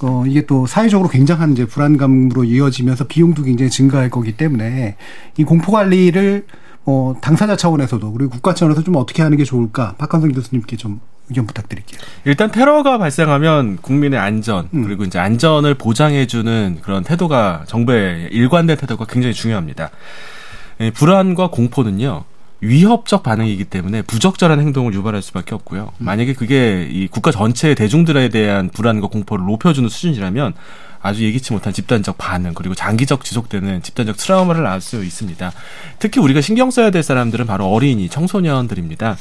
어, 이게 또 사회적으로 굉장한 이제 불안감으로 이어지면서 비용도 굉장히 증가할 거기 때문에 이 공포 관리를 어, 당사자 차원에서도 그리고 국가 차원에서 좀 어떻게 하는 게 좋을까? 박한성 교수님께 좀 의견 부탁드릴게요. 일단 테러가 발생하면 국민의 안전 음. 그리고 이제 안전을 보장해주는 그런 태도가 정부의 일관된 태도가 굉장히 중요합니다. 이 불안과 공포는요 위협적 반응이기 때문에 부적절한 행동을 유발할 수밖에 없고요. 만약에 그게 이 국가 전체의 대중들에 대한 불안과 공포를 높여주는 수준이라면 아주 예기치 못한 집단적 반응 그리고 장기적 지속되는 집단적 트라우마를 낳을 수 있습니다. 특히 우리가 신경 써야 될 사람들은 바로 어린이, 청소년들입니다.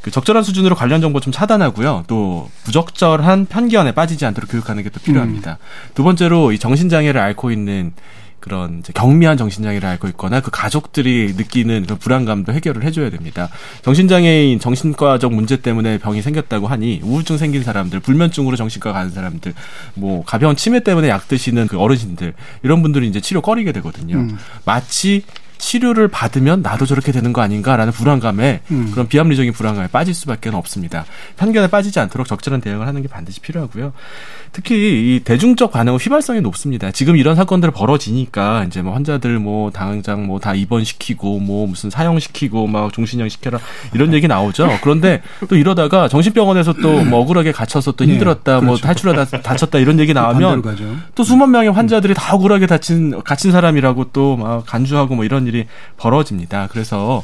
그 적절한 수준으로 관련 정보 좀 차단하고요. 또 부적절한 편견에 빠지지 않도록 교육하는 게 또 필요합니다. 두 번째로 이 정신 장애를 앓고 있는 그런 경미한 정신장애를 앓고 있거나 그 가족들이 느끼는 그런 불안감도 해결을 해줘야 됩니다. 정신장애인 정신과적 문제 때문에 병이 생겼다고 하니 우울증 생긴 사람들, 불면증으로 정신과 가는 사람들, 뭐 가벼운 치매 때문에 약 드시는 그 어르신들 이런 분들이 이제 치료 꺼리게 되거든요. 음. 마치 치료를 받으면 나도 저렇게 되는 거 아닌가라는 불안감에 음. 그런 비합리적인 불안감에 빠질 수밖에 없습니다. 편견에 빠지지 않도록 적절한 대응을 하는 게 반드시 필요하고요. 특히 이 대중적 반응은 휘발성이 높습니다. 지금 이런 사건들 벌어지니까 이제 뭐 환자들 뭐 당장 뭐 다 입원시키고 뭐 무슨 사형시키고 막 종신형 시켜라 이런 얘기 나오죠. 그런데 또 이러다가 정신병원에서 또 뭐 억울하게 갇혀서 또 네, 힘들었다 뭐 그렇죠. 탈출하다 다쳤다 이런 얘기 나오면 반대로 가죠. 또 수만 명의 환자들이 다 억울하게 다친 갇힌 사람이라고 또 막 간주하고 뭐 이런 일이 벌어집니다. 그래서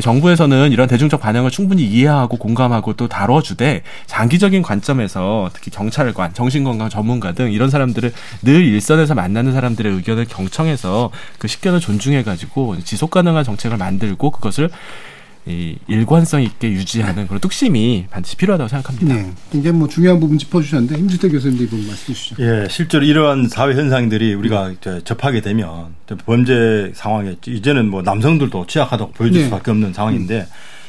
정부에서는 이런 대중적 반응을 충분히 이해하고 공감하고 또 다뤄주되 장기적인 관점에서 특히 경찰관, 정신건강 전문가 등 이런 사람들을 늘 일선에서 만나는 사람들의 의견을 경청해서 그 식견을 존중해가지고 지속 가능한 정책을 만들고 그것을 이 일관성 있게 유지하는 그런 뚝심이 반드시 필요하다고 생각합니다. 네. 굉장히 뭐 중요한 부분 짚어주셨는데 임주태 교수님도 이분 말씀해 주시죠. 예, 실제로 이러한 사회 현상들이 우리가 이제 접하게 되면 범죄 상황에 이제는 뭐 남성들도 취약하다고 보여줄 네. 수밖에 없는 상황인데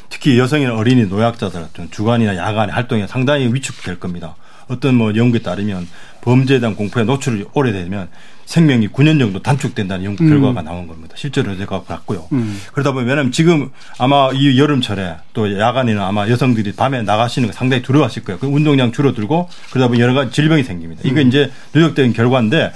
특히 여성이나 어린이 노약자들 같은 주간이나 야간의 활동에 상당히 위축될 겁니다. 어떤 뭐 연구에 따르면 범죄에 대한 공포에 노출이 오래되면 생명이 9년 정도 단축된다는 연구 음. 결과가 나온 겁니다. 실제로 제가 봤고요. 음. 그러다 보면 왜냐하면 지금 아마 이 여름철에 또 야간에는 아마 여성들이 밤에 나가시는 거 상당히 두려워하실 거예요. 그 운동량 줄어들고 그러다 보면 여러 가지 질병이 생깁니다. 이거 음. 이제 누적된 결과인데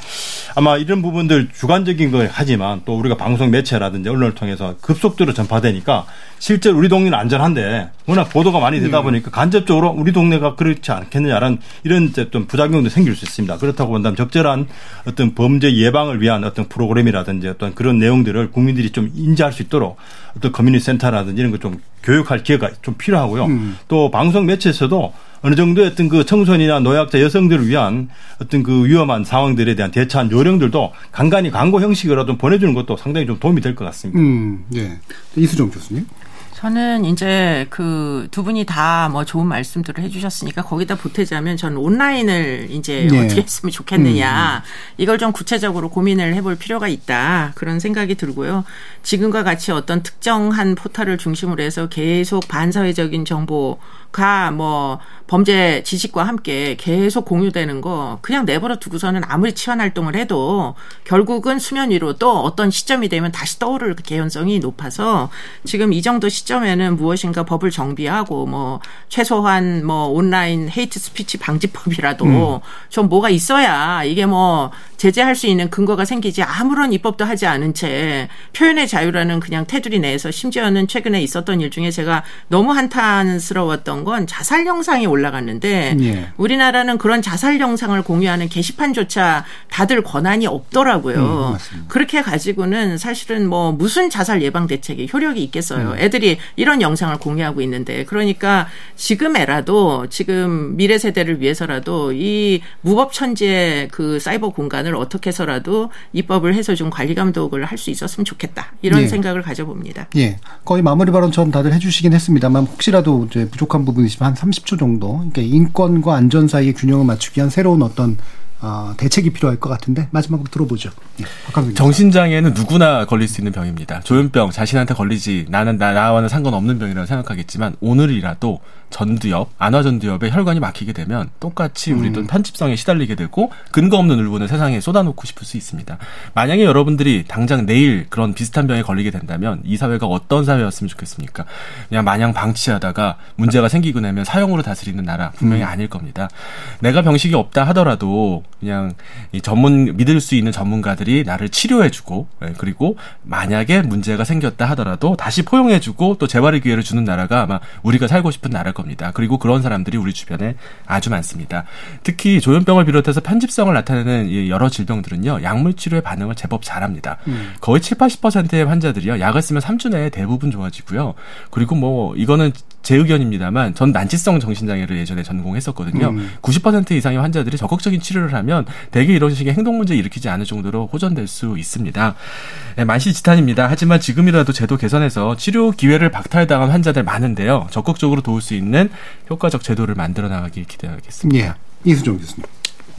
아마 이런 부분들 주관적인 걸 하지만 또 우리가 방송 매체라든지 언론을 통해서 급속도로 전파되니까 실제로 우리 동네는 안전한데 워낙 보도가 많이 되다 네. 보니까 간접적으로 우리 동네가 그렇지 않겠느냐라는 이런 어떤 부작용도 생길 수 있습니다. 그렇다고 본다면 적절한 어떤 범죄 예방을 위한 어떤 프로그램이라든지 어떤 그런 내용들을 국민들이 좀 인지할 수 있도록 어떤 커뮤니티 센터라든지 이런 걸 좀 교육할 기회가 좀 필요하고요. 음. 또 방송 매체에서도 어느 정도의 어떤 그 청소년이나 노약자 여성들을 위한 어떤 그 위험한 상황들에 대한 대처한 요령들도 간간히 광고 형식으로 좀 보내주는 것도 상당히 좀 도움이 될 것 같습니다. 음, 예. 이수정 교수님. 저는 이제 그 두 분이 다 뭐 좋은 말씀들을 해주셨으니까 거기다 보태자면 저는 온라인을 이제 네. 어떻게 했으면 좋겠느냐 이걸 좀 구체적으로 고민을 해볼 필요가 있다 그런 생각이 들고요. 지금과 같이 어떤 특정한 포털을 중심으로 해서 계속 반사회적인 정보 가뭐 범죄 지식과 함께 계속 공유되는 거 그냥 내버려 두고서는 아무리 치안 활동을 해도 결국은 수면 위로 또 어떤 시점이 되면 다시 떠오를 개연성이 높아서 지금 이 정도 시점에는 무엇인가 법을 정비하고 뭐 최소한 뭐 온라인 hate speech 방지법이라도 좀 뭐가 있어야 이게 뭐 제재할 수 있는 근거가 생기지 아무런 입법도 하지 않은 채 표현의 자유라는 그냥 테두리 내에서 심지어는 최근에 있었던 일 중에 제가 너무 한탄스러웠던 건 자살 영상이 올라갔는데 예. 우리나라는 그런 자살 영상을 공유하는 게시판조차 다들 권한이 없더라고요. 음. 그렇게 가지고는 사실은 뭐 무슨 자살 예방 대책이 효력이 있겠어요. 음. 애들이 이런 영상을 공유하고 있는데 그러니까 지금에라도 지금 미래 세대를 위해서라도 이 무법 천지의 그 사이버 공간을 어떻게 해서라도 입법을 해서 좀 관리 감독을 할 수 있었으면 좋겠다 이런 예. 생각을 가져봅니다. 예. 거의 마무리 발언처럼 다들 해주시긴 했습니다만 혹시라도 이제 부족한 부분 이 있으면 한 30초 정도. 그러니까 인권과 안전 사이의 균형을 맞추기 위한 새로운 어떤 어, 대책이 필요할 것 같은데 마지막으로 들어보죠. 예. 정신장애는 누구나 걸릴 수 있는 병입니다. 조현병 자신한테 걸리지 나는 나, 나와는 상관없는 병이라고 생각하겠지만 오늘이라도 전두엽, 안화전두엽에 혈관이 막히게 되면 똑같이 우리도 편집성에 시달리게 되고 근거 없는 울분을 세상에 쏟아놓고 싶을 수 있습니다. 만약에 여러분들이 당장 내일 그런 비슷한 병에 걸리게 된다면 이 사회가 어떤 사회였으면 좋겠습니까? 그냥 마냥 방치하다가 문제가 생기고 나면 사형으로 다스리는 나라 분명히 아닐 겁니다. 내가 병식이 없다 하더라도 그냥 이 전문 믿을 수 있는 전문가들이 나를 치료해주고 예, 그리고 만약에 문제가 생겼다 하더라도 다시 포용해주고 또 재발의 기회를 주는 나라가 아마 우리가 살고 싶은 나라일 겁니다. 그리고 그런 사람들이 우리 주변에 아주 많습니다. 특히 조현병을 비롯해서 편집성을 나타내는 이 여러 질병들은요 약물 치료의 반응을 제법 잘합니다. 거의 7, 80%의 환자들이요 약을 쓰면 3주 내에 대부분 좋아지고요. 그리고 뭐 이거는 제 의견입니다만 전 난치성 정신장애를 예전에 전공했었거든요. 음. 90% 이상의 환자들이 적극적인 치료를 하면 대개 이런 식의 행동 문제 일으키지 않을 정도로 호전될 수 있습니다. 네, 만시지탄입니다. 하지만 지금이라도 제도 개선해서 치료 기회를 박탈당한 환자들 많은데요. 적극적으로 도울 수 있는 효과적 제도를 만들어 나가길 기대하겠습니다. 예. 이수정 교수님.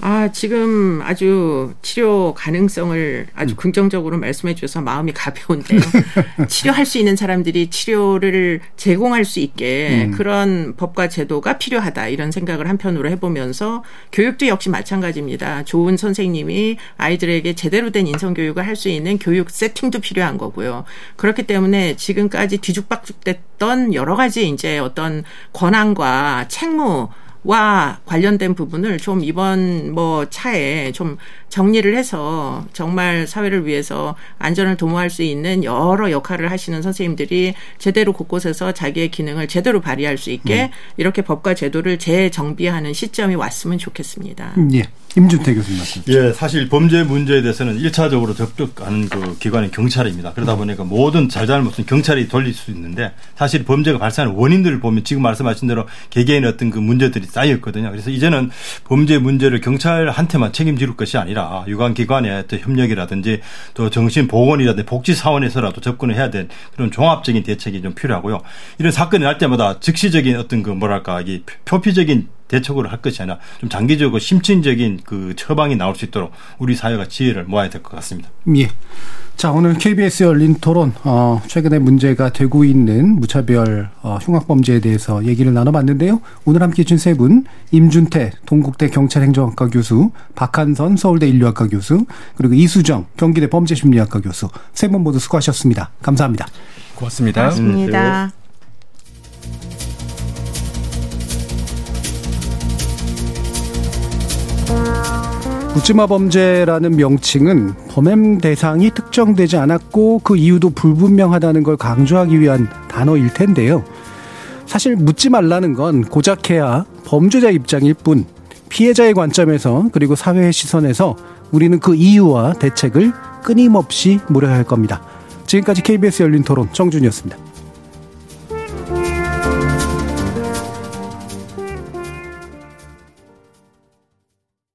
아, 지금 아주 치료 가능성을 아주 긍정적으로 말씀해 주셔서 마음이 가벼운데요. *laughs* 치료할 수 있는 사람들이 치료를 제공할 수 있게 그런 법과 제도가 필요하다 이런 생각을 한편으로 해보면서 교육도 역시 마찬가지입니다. 좋은 선생님이 아이들에게 제대로 된 인성교육을 할 수 있는 교육 세팅도 필요한 거고요. 그렇기 때문에 지금까지 뒤죽박죽됐던 여러 가지 이제 어떤 권한과 책무 와 관련된 부분을 좀 이번 뭐 차에 좀 정리를 해서 정말 사회를 위해서 안전을 도모할 수 있는 여러 역할을 하시는 선생님들이 제대로 곳곳에서 자기의 기능을 제대로 발휘할 수 있게 이렇게 법과 제도를 재정비하는 시점이 왔으면 좋겠습니다. 음, 예. 임준태 교수님 말씀. 예, 사실 범죄 문제에 대해서는 일차적으로 접촉하는 그 기관이 경찰입니다. 그러다 보니까 모든 잘잘못은 경찰이 돌릴 수 있는데 사실 범죄가 발생하는 원인들을 보면 지금 말씀하신 대로 개개인의 어떤 그 문제들이 쌓여 있거든요. 그래서 이제는 범죄 문제를 경찰한테만 책임질 것이 아니라 유관 기관의 또 협력이라든지 또 정신 보건이라든지 복지 사원에서라도 접근을 해야 될 그런 종합적인 대책이 좀 필요하고요. 이런 사건이 날 때마다 즉시적인 어떤 그 뭐랄까 이 표피적인 대책으로 할 것이 아니라 좀 장기적이고 심층적인 그 처방이 나올 수 있도록 우리 사회가 지혜를 모아야 될 것 같습니다. 예. 자, 오늘 KBS 열린 토론, 어, 최근에 문제가 되고 있는 무차별 어, 흉악범죄에 대해서 얘기를 나눠봤는데요. 오늘 함께 해준 세 분, 임준태, 동국대 경찰행정학과 교수, 박한선, 서울대 인류학과 교수, 그리고 이수정, 경기대 범죄심리학과 교수, 세 분 모두 수고하셨습니다. 감사합니다. 고맙습니다. 고맙습니다. 묻지마 범죄라는 명칭은 범행 대상이 특정되지 않았고 그 이유도 불분명하다는 걸 강조하기 위한 단어일 텐데요. 사실 묻지 말라는 건 고작해야 범죄자 입장일 뿐 피해자의 관점에서 그리고 사회의 시선에서 우리는 그 이유와 대책을 끊임없이 물어야 할 겁니다. 지금까지 KBS 열린 토론 정준이었습니다.